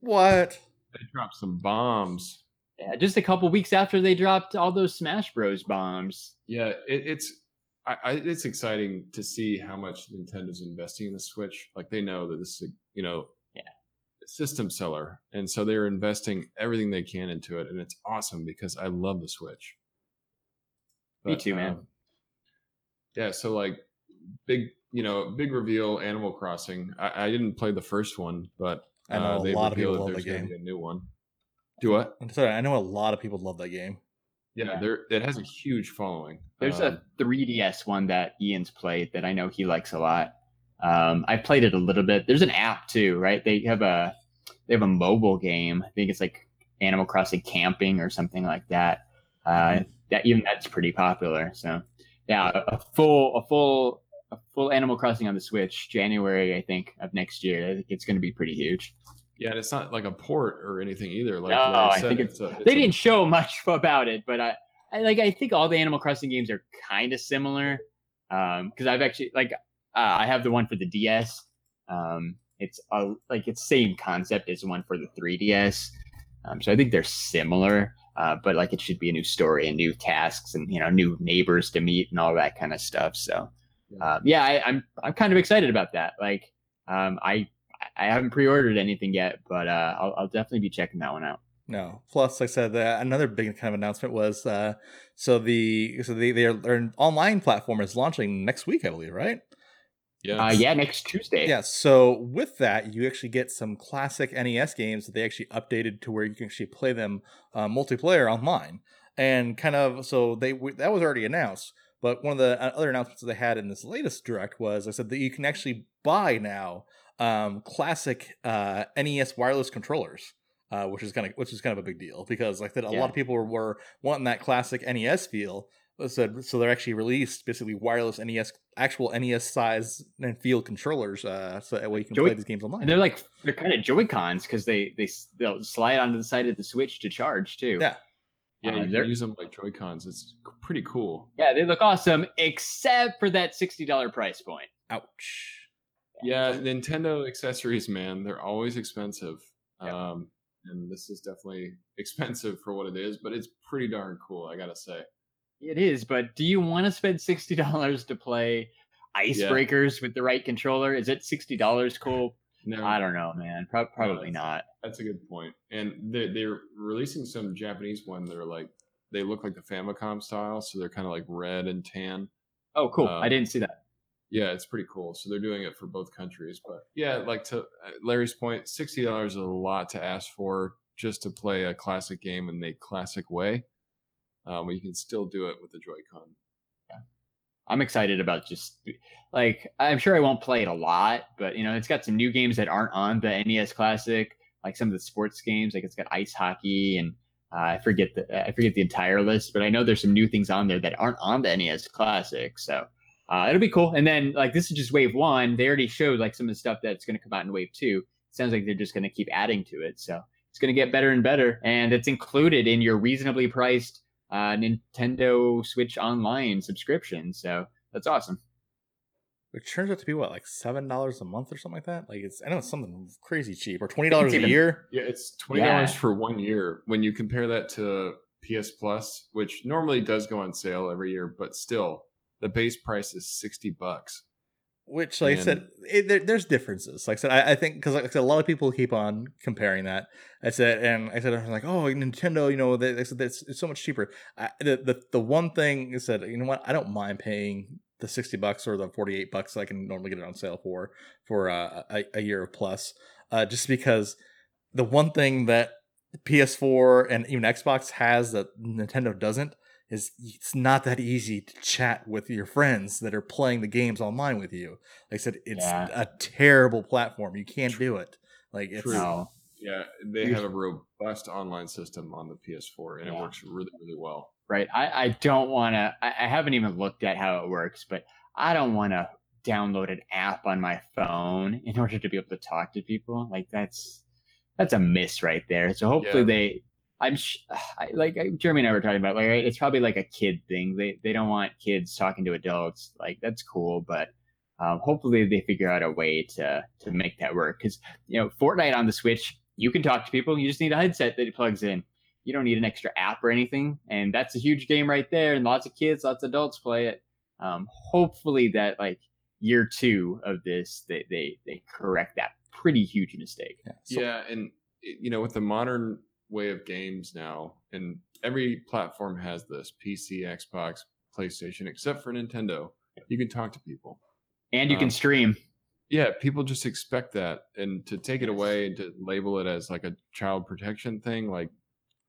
What? They dropped some bombs. Yeah, just a couple weeks after they dropped all those Smash Bros. bombs. Yeah, it, it's I, I, it's exciting to see how much Nintendo's investing in the Switch. Like they know that this is a, you know Yeah. system seller, and so they're investing everything they can into it, and it's awesome because I love the Switch. Me too, man. um, yeah, so like big, you know, big reveal. Animal Crossing. I, I didn't play the first one, but I know uh, a lot of people love that the there's game. a new one. Do what? I'm sorry. I know a lot of people love that game. Yeah, Yeah. there it has a huge following. There's Um, a 3DS one that Ian's played that I know he likes a lot. Um, I played it a little bit. There's an app too, right? They have a they have a mobile game. I think it's like Animal Crossing Camping or something like that. Uh, that even that's pretty popular. So yeah, a, a full a full a full Animal Crossing on the Switch, January I think of next year. I think it's going to be pretty huge. Yeah, and it's not like a port or anything either. Like No, Larry I said, think it's, a, it's they a- didn't show much (laughs) about it, but I, I like I think all the Animal Crossing games are kind of similar. Um, because I've actually like uh, I have the one for the DS. Um, it's a like it's same concept as the one for the 3DS. Um, so I think they're similar. Uh, but like it should be a new story and new tasks and you know new neighbors to meet and all that kind of stuff. So uh, yeah, I, I'm I'm kind of excited about that. Like um, I I haven't pre-ordered anything yet, but uh, I'll, I'll definitely be checking that one out. No. Plus, like I said, uh, another big kind of announcement was uh, so the so the, their their online platform is launching next week, I believe, right? yeah, Uh, yeah, next Tuesday. Yeah. So with that, you actually get some classic NES games that they actually updated to where you can actually play them uh, multiplayer online, and kind of so they w- that was already announced. But one of the uh, other announcements that they had in this latest direct was I said that you can actually buy now um, classic uh, NES wireless controllers. Uh, which is kind of which is kind of a big deal because like said, a Yeah. lot of people were, were wanting that classic NES feel. So, so they're actually released basically wireless NES, actual NES size and feel controllers, uh, so that way you can Joy- play these games online. And they're like they're kind of Joy Cons because they they they'll slide onto the side of the Switch to charge too. Yeah. Yeah, uh, you they're- can use them like Joy Cons. It's pretty cool. yeah, they look awesome except for that sixty dollar price point. Ouch. Yeah, Nintendo accessories, man, they're always expensive. Yep. Um, and this is definitely (laughs) expensive for what it is, but it's pretty darn cool, I gotta say. It is, but do you want to spend sixty dollars to play Icebreakers with the right controller? Is it sixty dollars cool? No, I don't know, man. Pro- probably it's- not. That's a good point. And they're, they're releasing some Japanese one. They're like they look like the Famicom style, so they're kind of like red and tan. Oh, cool. Uh, I didn't see that. Yeah, it's pretty cool. So they're doing it for both countries. But yeah, like to uh, Larry's point, sixty dollars is a lot to ask for just to play a classic game in a classic way. Um, but you can still do it with the Joy-Con. I'm excited about just like I'm sure I won't play it a lot, but you know it's got some new games that aren't on the NES Classic, like some of the sports games. Like it's got ice hockey and uh, I forget the I forget the entire list, but I know there's some new things on there that aren't on the NES Classic. So uh, it'll be cool. And then like this is just Wave One. They already showed like some of the stuff that's going to come out in Wave Two. sounds like they're just going to keep adding to it. So it's going to get better and better, and it's included in your reasonably priced uh, Nintendo Switch Online subscription. So that's awesome. Which turns out to be what, like seven dollars a month or something like that. Like it's I know it's something crazy cheap, or twenty dollars a even- year. Yeah, it's twenty dollars Yeah. for one year. When you compare that to PS Plus, which normally does go on sale every year, but still the base price is sixty bucks. Which, like I said, it, there, there's differences. Like I said, I, I think because like I said, a lot of people keep on comparing that. I said, and I said, I was like, oh, Nintendo, you know, they, they said it's, it's so much cheaper. I, the, the the one thing I said, you know what, I don't mind paying the sixty bucks or the forty eight bucks I can normally get it on sale for for uh, a, a year of plus, uh, just because the one thing that PS4 and even Xbox has that Nintendo doesn't is it's not that easy to chat with your friends that are playing the games online with you. Like I said, it's Yeah. a terrible platform. You can't do it. Like it's True. No. Yeah, they have a robust online system on the PS4, and Yeah. it works really, really well. right? I, I don't want to. I, I haven't even looked at how it works, but I don't want to download an app on my phone in order to be able to talk to people. Like that's that's a miss right there. So hopefully Yeah. they. I'm sh- (sighs) I, like Jeremy and I were talking about like it's probably like a kid thing. They they don't want kids talking to adults. Like that's cool, but um, hopefully they figure out a way to to make that work. Because you know Fortnite on the Switch, you can talk to people. You just need a headset that it plugs in. You don't need an extra app or anything, and that's a huge game right there. And lots of kids, lots of adults play it. Um, hopefully that like year two of this, they they they correct that pretty huge mistake. Yeah. So, yeah, and you know, with the modern way of games now, and every platform has this PC, Xbox, PlayStation, except for Nintendo. You can talk to people. And you can Um, stream. Yeah, people just expect that, and to take it away and to label it as like a child protection thing, like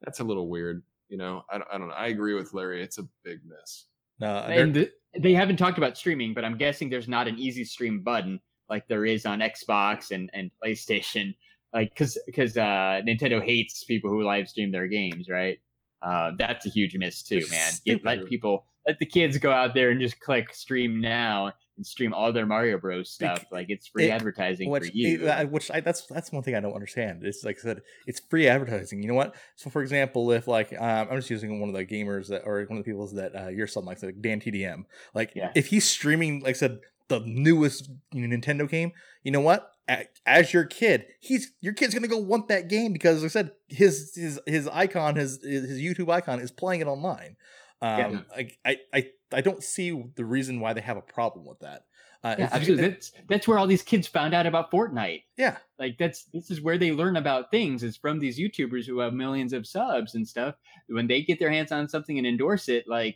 that's a little weird. You know, I, don't- I don't know. I agree with Larry. It's a big miss. no, And the, they haven't talked about streaming, but I'm guessing there's not an easy stream button like there is on Xbox and, and PlayStation. Like, because because uh, Nintendo hates people who live stream their games, right? Uh, that's a huge miss too, It's man. Let people let the kids go out there and just click stream now and stream all their Mario Bros stuff. Like it's free it- advertising which, for you. eh, which I, that's that's one thing I don't understand. It's like I said, it's free advertising. You know what? So for example, if like um, I'm just using one of the gamers that or one of the people that uh, you're something like like Dan TDM, like Yeah. if he's streaming, like I said, the newest Nintendo game, you know what? A- As your kid, he's your kid's gonna go want that game because like I said his his his icon, his his YouTube icon is playing it online. Um, Yeah. I, I I I don't see the reason why they have a problem with that. Uh, yeah, if- absolutely. That's that's where all these kids found out about Fortnite. yeah. like that's this is where they learn about things is from these youtubers who have millions of subs and stuff when they get their hands on something and endorse it like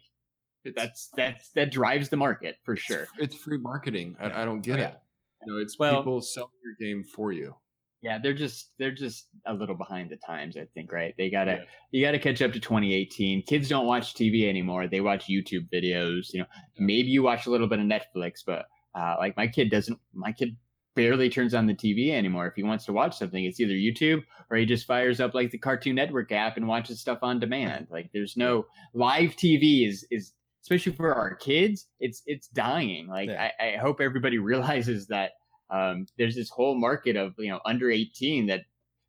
It's, that's that's that drives the market for it's- sure It's free marketing. I, I don't get Oh, yeah. it. You know, it's Well- people selling your game for you. yeah they're just they're just a little behind the times i think right? They gotta Yeah. you gotta catch up to 2018 kids don't watch tv anymore. They watch youtube videos you know. Maybe you watch a little bit of netflix but uh, like my kid doesn't my kid barely turns on the tv anymore. If he wants to watch something it's either youtube or he just fires up like the cartoon network app and watches stuff on demand. Like there's no live tv is is especially for our kids it's it's dying. Like Yeah. I, I hope everybody (laughs) realizes that um, there's this whole market of you know under 18 that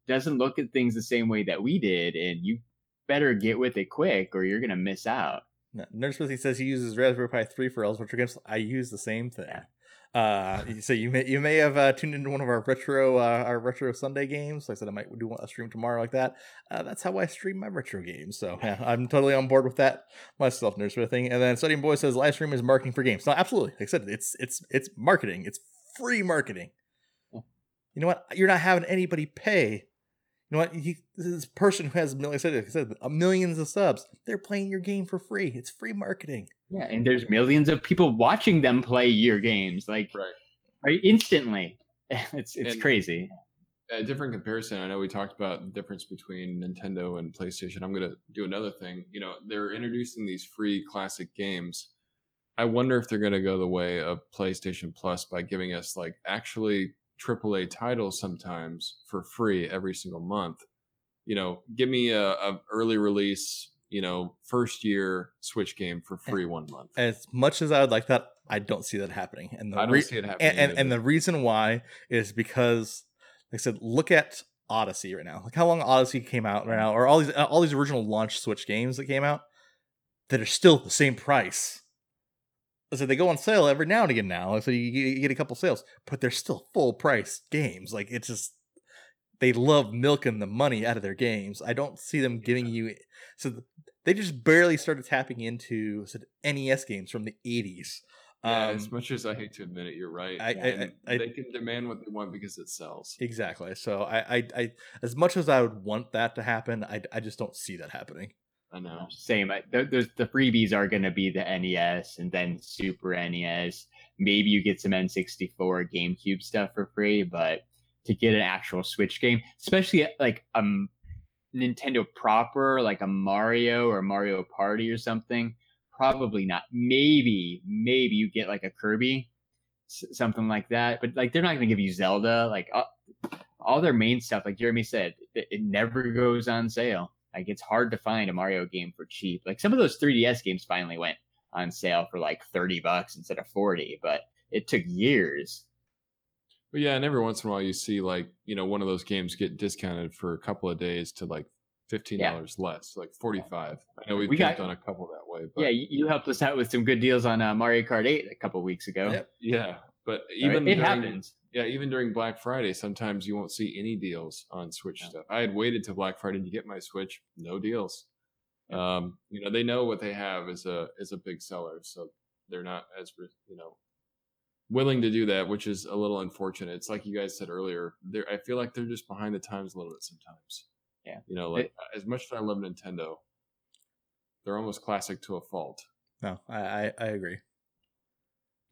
doesn't look at things the same way that we did and you better get with it quick or you're gonna miss out No, Nurse Pussy says he uses Raspberry Pi 3 for Ellsworth games. I use the same thing. Uh, so you may you may have uh, tuned into one of our retro uh, our retro Sunday games. Like I said, I might do a stream tomorrow like that. Uh, that's how I stream my retro games. So yeah, I'm totally on board with that myself, Nurse thing. And then Studying Boy says live stream is marketing for games. No, absolutely. Like I said, it's it's it's marketing. It's free marketing. You know what? You're not having anybody pay. You know what? He, this person who has, like I said, like I said, millions of subs, they're playing your game for free. It's free marketing. yeah and there's millions of people watching them play your games like Right. right instantly (laughs) it's it's And- crazy a different comparison. I know we talked about the difference between Nintendo and PlayStation. I'm going to do another thing. You know, they're introducing these free classic games. I wonder if they're going to go the way of PlayStation Plus by giving us like actually AAA titles sometimes for free every single month. You know, give me a, a early release, you know, first year Switch game for free one month. As much as I would like that, I don't see that happening. And the I don't re- see it happening. and, and, and the reason why is because, like I said, look at Odyssey right now. Like how long Odyssey came out right mm. now, or all these all these original launch Switch games that came out that are still the same price. So they go on sale every now and again now. So you, you get a couple sales, but they're still full price games. Like it's just they love milking the money out of their games. I don't see them giving you so they just barely started tapping into said NES games from the 80s. Yeah, Um, as much as I hate to admit it, you're right. I- I- I- they can demand what they want because it sells. Exactly. So I, I, I, as much as I would want that to happen, I, I just don't see that happening. I know. Same. The freebies are going to be the NES and then Super NES. Maybe you get some N64, GameCube stuff for free, but to get an actual Switch game, especially like a m- Nintendo proper, like a Mario or Mario Party or something, probably not. Maybe, maybe you get like a Kirby, something like that. But like they're not going to give you Zelda. Like uh, all their main stuff, like Jeremy said, it, it never goes on sale. Like it's hard to find a Mario game for cheap. Like some of those 3DS games finally went on sale for like 30 bucks instead of 40, but it took years. But yeah, and every once in a while you see like you know one of those games get discounted for a couple of days to like fifteen dollars less, like forty five. I know we've We got- on a couple that way, but yeah, you, helped us out with some good deals on uh, Mario Kart 8 a couple weeks ago. Yep. yeah. But even it, it during- happens. Yeah, even during Black Friday, sometimes you won't see any deals on Switch Yeah. stuff. I had waited till Black Friday to get my Switch, no deals. Um, you know, they know what they have is a is a big seller, so they're not as you know willing to do that, which is a little unfortunate. It's like you guys said earlier. They're I feel like they're just behind the times a little bit sometimes. Yeah. you know, like as much as I love Nintendo, they're almost classic to a fault. No, I, I, I agree.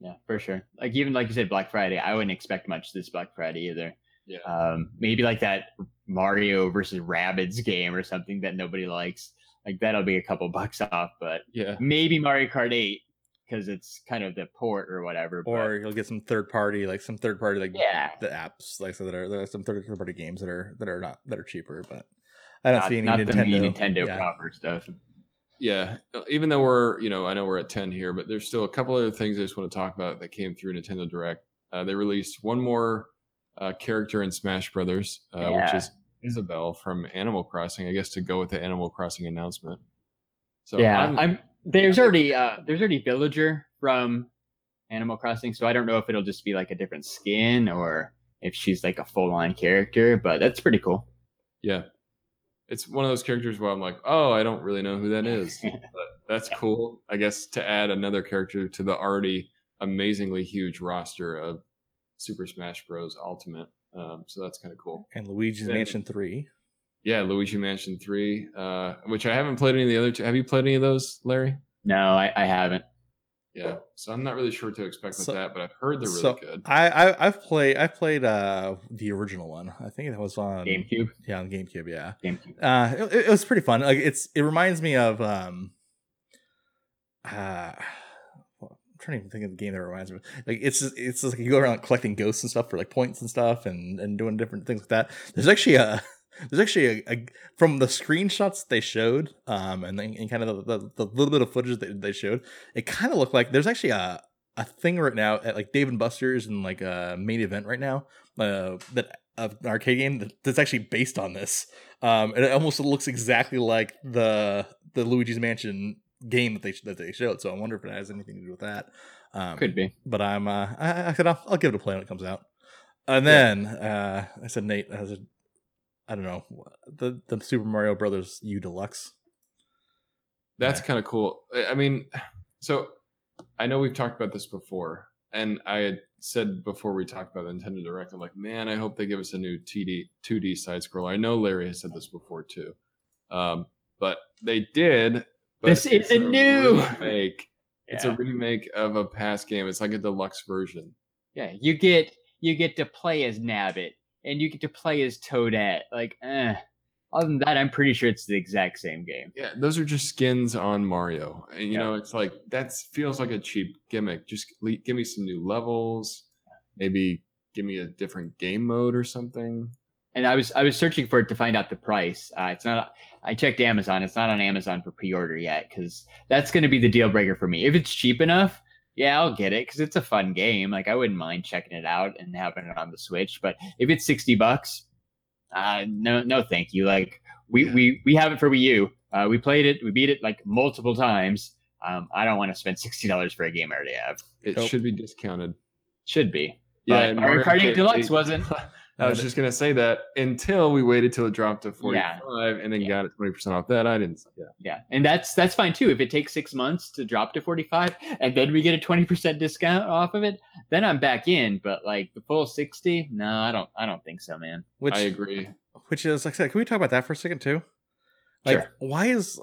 Yeah, for sure. Like even like you said, Black Friday, I wouldn't expect much this Black Friday either. Yeah. Um, maybe like that Mario versus Rabbids game or something that nobody likes. Like that'll be a couple bucks off, but Yeah, maybe Mario Kart 8 because it's kind of the port or whatever. but- Or you'll get some third party, like some third party, like yeah, the apps, like so that are there are some third party games that are that are not that are cheaper, but I don't not, see any Nintendo. Nintendo yeah. proper stuff. Yeah. uh, Even though we're, you know, I know we're at 10 here, but there's still a couple other things I just want to talk about that came through Nintendo Direct. Uh, they released one more uh, character in Smash Brothers, uh, which is Isabelle from Animal Crossing, I guess, to go with the Animal Crossing announcement. So yeah, I'm- I'm, there's already uh there's already Villager from Animal Crossing, so I don't know if it'll just be like a different skin or if she's like a full on character, but that's pretty cool. yeah, it's one of those characters where I'm like, oh, I don't really know who that (laughs) is, but that's cool. I guess to add another character to the already amazingly huge roster of Super Smash Bros. Ultimate. Um, so that's kind of cool. And Luigi's Yeah. Mansion Three. Yeah, Luigi Mansion 3, uh, which I haven't played any of the other two. Have you played any of those, Larry? No, I, I haven't. Yeah. So I'm not really sure what to expect with So- that, but I've heard they're really so good. I, I I've played I played uh the original one. I think that was on GameCube. Yeah, on GameCube. Yeah. GameCube. uh it, it was pretty fun like it's it reminds me of um uh well, i'm trying to even think of the game that reminds me of. like it's just, it's just like you go around collecting ghosts and stuff for like points and stuff and and doing different things like that there's actually a there's actually a, a from the screenshots they showed um and then and kind of the, the, the little bit of footage that they showed it kind of looked like there's actually a a thing right now at like Dave and Buster's and like a main event right now uh that of an arcade game that's actually based on this um, and it almost looks exactly like the the Luigi's Mansion game that they that they showed. So I wonder if it has anything to do with that. Um, Could be. but I'm uh, I, I said I'll, I'll give it a play when it comes out. And then uh, I said Nate has a I don't know the the Super Mario Brothers U Deluxe. That's Yeah. kind of cool. I I mean, so I know we've talked about this before, and I had said before we talked about the Nintendo Direct, I'm like, man, I hope they give us a new TD 2D side scroller. I know Larry has said this before too, um, but they did. But This is it's a new- remake. It's a remake of a past game. It's like a deluxe version. Yeah, you get you get to play as Nabbit and you get to play as Toadette. Like, eh. Other than that, I'm pretty sure it's the exact same game. Yeah, those are just skins on Mario, and you Yeah. know it's like that feels like a cheap gimmick. Just le- give me some new levels, maybe give me a different game mode or something. And I was I was searching for it to find out the price. Uh, it's not. I checked Amazon. It's not on Amazon for pre-order yet because that's going to be the deal breaker for me. If it's cheap enough, yeah, I'll get it because it's a fun game. Like I wouldn't mind checking it out and having it on the Switch. But if it's sixty bucks, uh, no, no, thank you. Like we Yeah. we we have it for Wii U. Uh, we played it. We beat it like multiple times. Um, I don't want to spend (laughs) sixty dollars for a game I already have. It Nope. should be discounted. Should be. Yeah, But Mario Kart Deluxe 8 wasn't. (laughs) I was uh, just gonna say that until we waited till it dropped to forty five Yeah. and then Yeah. got it twenty percent off that. I didn't. Yeah, Yeah, and that's that's fine too. If it takes six months to drop to forty five, and then we get a twenty percent discount off of it, then I'm back in. But like the full sixty, no, I don't. I don't think so, man. Which I agree. which is like I said, can we talk about that for a second too? Like, Sure. why is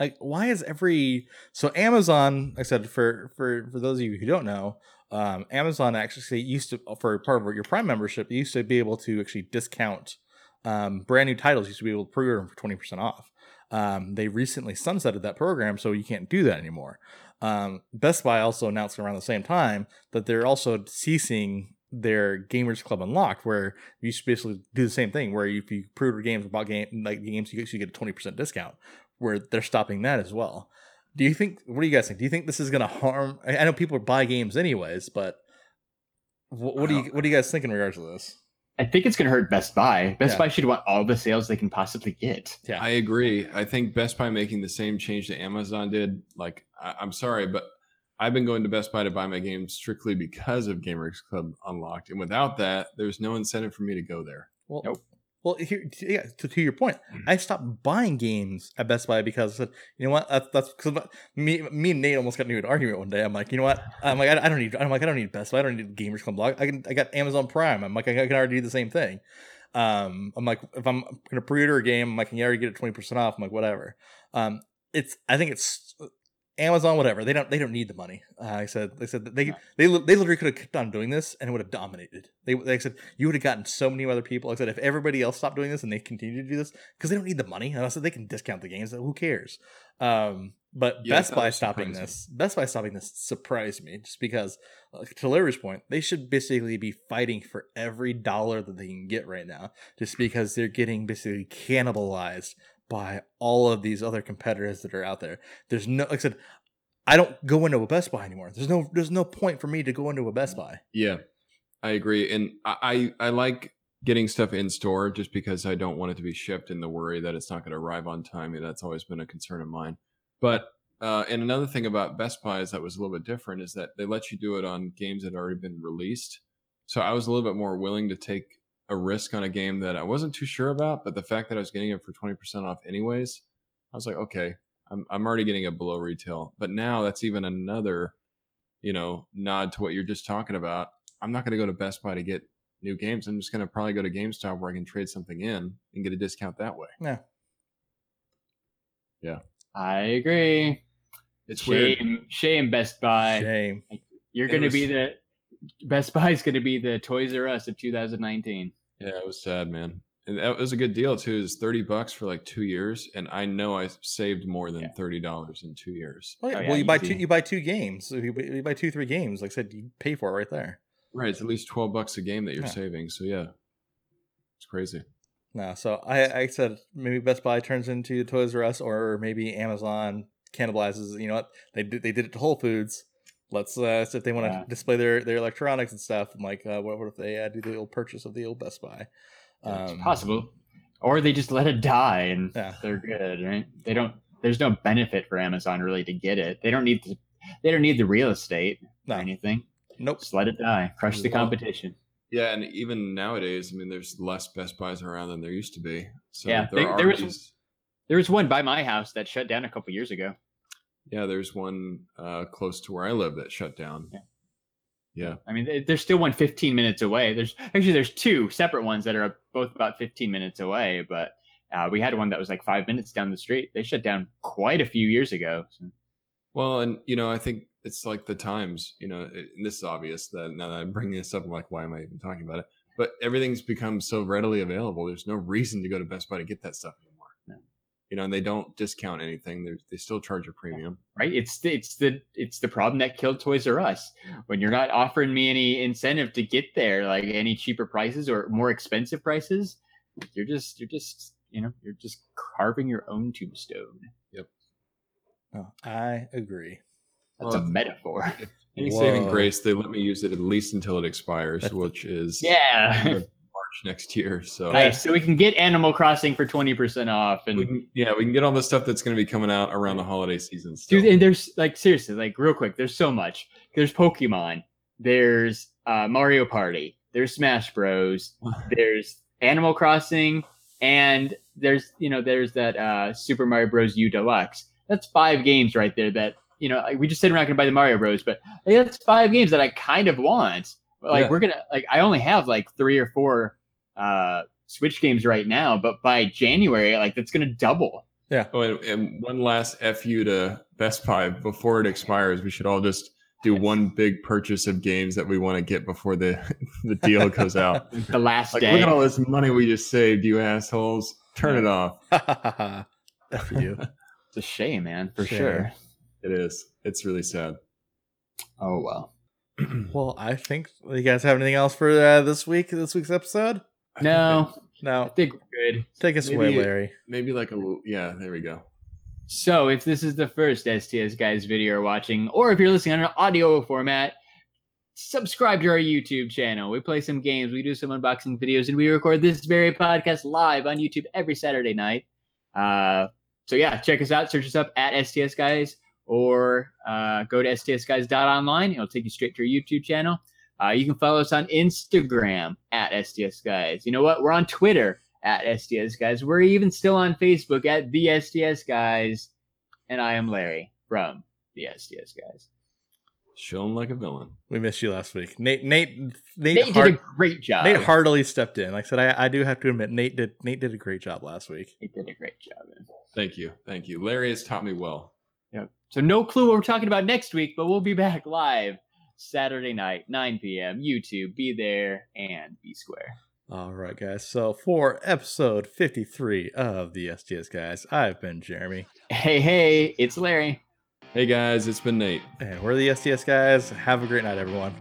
like why is every so Amazon? Like I said for for for those of you who don't know, um, Amazon actually used to for part of your Prime membership, you used to be able to actually discount um, brand new titles. You used to be able to pre-order them for twenty percent off. Um, they recently sunsetted that program, so you can't do that anymore. Um, Best Buy also announced around the same time that they're also ceasing their Gamers Club Unlocked, where you basically do the same thing. Where if you pre-order games, bought game like games, you actually get a twenty percent discount. Where they're stopping that as well. Do you think? What do you guys think? Do you think this is going to harm? I I know people buy games anyways, but what, what do you uh, what do you guys think in regards to this? I think it's going to hurt Best Buy. Best Yeah. Buy should want all the sales they can possibly get. Yeah, I agree. I think Best Buy making the same change that Amazon did. Like, I, I'm sorry, but I've been going to Best Buy to buy my games strictly because of Gamers Club Unlocked, and without that, there's no incentive for me to go there. Well, Nope. Well, here, yeah. To, to your point, I stopped buying games at Best Buy because I said, you know what? That's that's because me, me and Nate almost got into an argument one day. I'm like, you know what? I'm like, I, I don't need. I'm like, I don't need Best Buy. I don't need Gamers Club Blog. I can. I got Amazon Prime. I'm like, I, can already do the same thing. Um, I'm like, if I'm gonna pre-order a game, I'm like, I can already get it twenty percent off? I'm like, whatever. Um, it's. I think it's. Amazon, whatever. They don't. They don't need the money. Uh, I said. They said that they. They. They literally could have kept on doing this, and it would have dominated. They. They said you would have gotten so many other people. I said if everybody else stopped doing this and they continue to do this because they don't need the money. And I said they can discount the games. Who cares? Um, but Yeah, Best Buy stopping this. Best Buy stopping this surprised me just because, to Larry's point, they should basically be fighting for every dollar that they can get right now, just because they're getting basically cannibalized by all of these other competitors that are out there. There's no, like I said, I don't go into a Best Buy anymore. There's no, there's no point for me to go into a Best Buy. Yeah, I agree, and I I, I like getting stuff in store just because I don't want it to be shipped and the worry that it's not going to arrive on time. That's always been a concern of mine. But uh, and another thing about Best Buy is that was a little bit different is that they let you do it on games that had already been released. So I was a little bit more willing to take a risk on a game that I wasn't too sure about, but the fact that I was getting it for twenty percent off anyways, I was like, okay, I'm I'm already getting it below retail. But now that's even another, you know, nod to what you're just talking about. I'm not going to go to Best Buy to get new games. I'm just going to probably go to GameStop where I can trade something in and get a discount that way. Yeah. Yeah. I agree. It's weird. Shame, shame, Best Buy. Shame. You're going to was- be the Best Buy is going to be the Toys R Us of 2019. Yeah, it was sad, man. And that was a good deal too. It's thirty bucks for like two years, and I know I saved more than Yeah. thirty dollars in two years. Oh, yeah. Oh, yeah, well, you buy easy. two. You buy two games. So you, buy- you buy two, three games. Like I said, you pay for it right there. Right, it's at least twelve bucks a game that you're Yeah. saving. So yeah, it's crazy. No, so I, I said maybe Best Buy turns into Toys R Us, or maybe Amazon cannibalizes. You know what they did? They did it to Whole Foods. Let's uh, so if they want to Yeah. display their their electronics and stuff. I'm like, uh, what, what if they uh, do the old purchase of the old Best Buy? Yeah, Um, Possible. Or they just let it die and Yeah. they're good, right? They don't there's no benefit for Amazon really to get it. They don't need the they don't need the real estate No. or anything. Nope. Just let it die. Crush the Well, competition. Yeah, and even nowadays, I mean, there's less Best Buys around than there used to be. So Yeah, there, there- are there was- these- There was one by my house that shut down a couple years ago. Yeah, there's one uh, close to where I live that shut down. Yeah. Yeah, I mean, there's still one 15 minutes away. There's actually there's two separate ones that are both about 15 minutes away, but uh, we had one that was like five minutes down the street. They shut down quite a few years ago. So, Well, and you know, I think it's like the times. You know, it, and this is obvious that now that I'm bringing this up, I'm like, why am I even talking about it? But everything's become so readily available. There's no reason to go to Best Buy to get that stuff anymore. No. You know, and they don't discount anything. They they still charge a premium. right? It's the, it's the it's the problem that killed Toys R Us. When you're not offering me any incentive to get there, like any cheaper prices or more expensive prices, you're just you're just you know you're just carving your own tombstone. No, oh, I agree. That's Well, a metaphor. (laughs) Any saving grace, they let me use it at least until it expires, That's- which is yeah. (laughs) Next year. So Nice. So we can get Animal Crossing for twenty percent off, and we can, yeah, we can get all the stuff that's going to be coming out around the holiday season. Still. Dude, and there's like seriously, like real quick, there's so much. There's Pokemon, there's uh, Mario Party, there's Smash Bros, (laughs) there's Animal Crossing, and there's you know there's that uh, Super Mario Bros. U Deluxe. That's five games right there. That you know we just said we're not gonna buy the Mario Bros, but that's five games that I kind of want. Like Yeah. we're gonna like I only have like three or four uh, Switch games right now, but by January, like that's gonna double. Yeah. Oh, and, and one last fu to Best Buy before it expires. We should all just do Yes. one big purchase of games that we want to get before the (laughs) the deal goes out. (laughs) The last Like, day. look at all this money we just saved, you assholes! Turn it off. (laughs) F you. It's a shame, man, for Shame. sure. It is. It's really sad. Oh well. (clears throat) well, I think you guys have anything else for uh, this week? This week's episode? I think No, I No. think we're good. Take us Maybe- away, Larry. Maybe like a. Yeah, there we go. So, if this is the first STS Guys video you're watching, or if you're listening on an audio format, subscribe to our YouTube channel. We play some games, we do some unboxing videos, and we record this very podcast live on YouTube every Saturday night. Uh, so, yeah, check us out. Search us up at STS Guys, or uh, go to stsguys.online. It'll take you straight to our YouTube channel. Uh, you can follow us on Instagram at STS Guys. You know what? We're on Twitter at STS Guys. We're even still on Facebook at the STS Guys. And I am Larry from the STS Guys. Shown like a villain. We missed you last week. Nate Nate Nate, Nate Hart- did a great job. Nate heartily stepped in. Like I said, I, I do have to admit, Nate did Nate did a great job last week. Nate did a great job. man. Thank you. Thank you. Larry has taught me well. Yep. So no clue what we're talking about next week, but we'll be back live Saturday night, 9 p.m. YouTube. Be there and be square. All right, guys. So for episode 53 of the STS guys, I've been Jeremy. Hey, hey, it's Larry. Hey guys, it's been Nate. And we're the STS guys. Have a great night, everyone.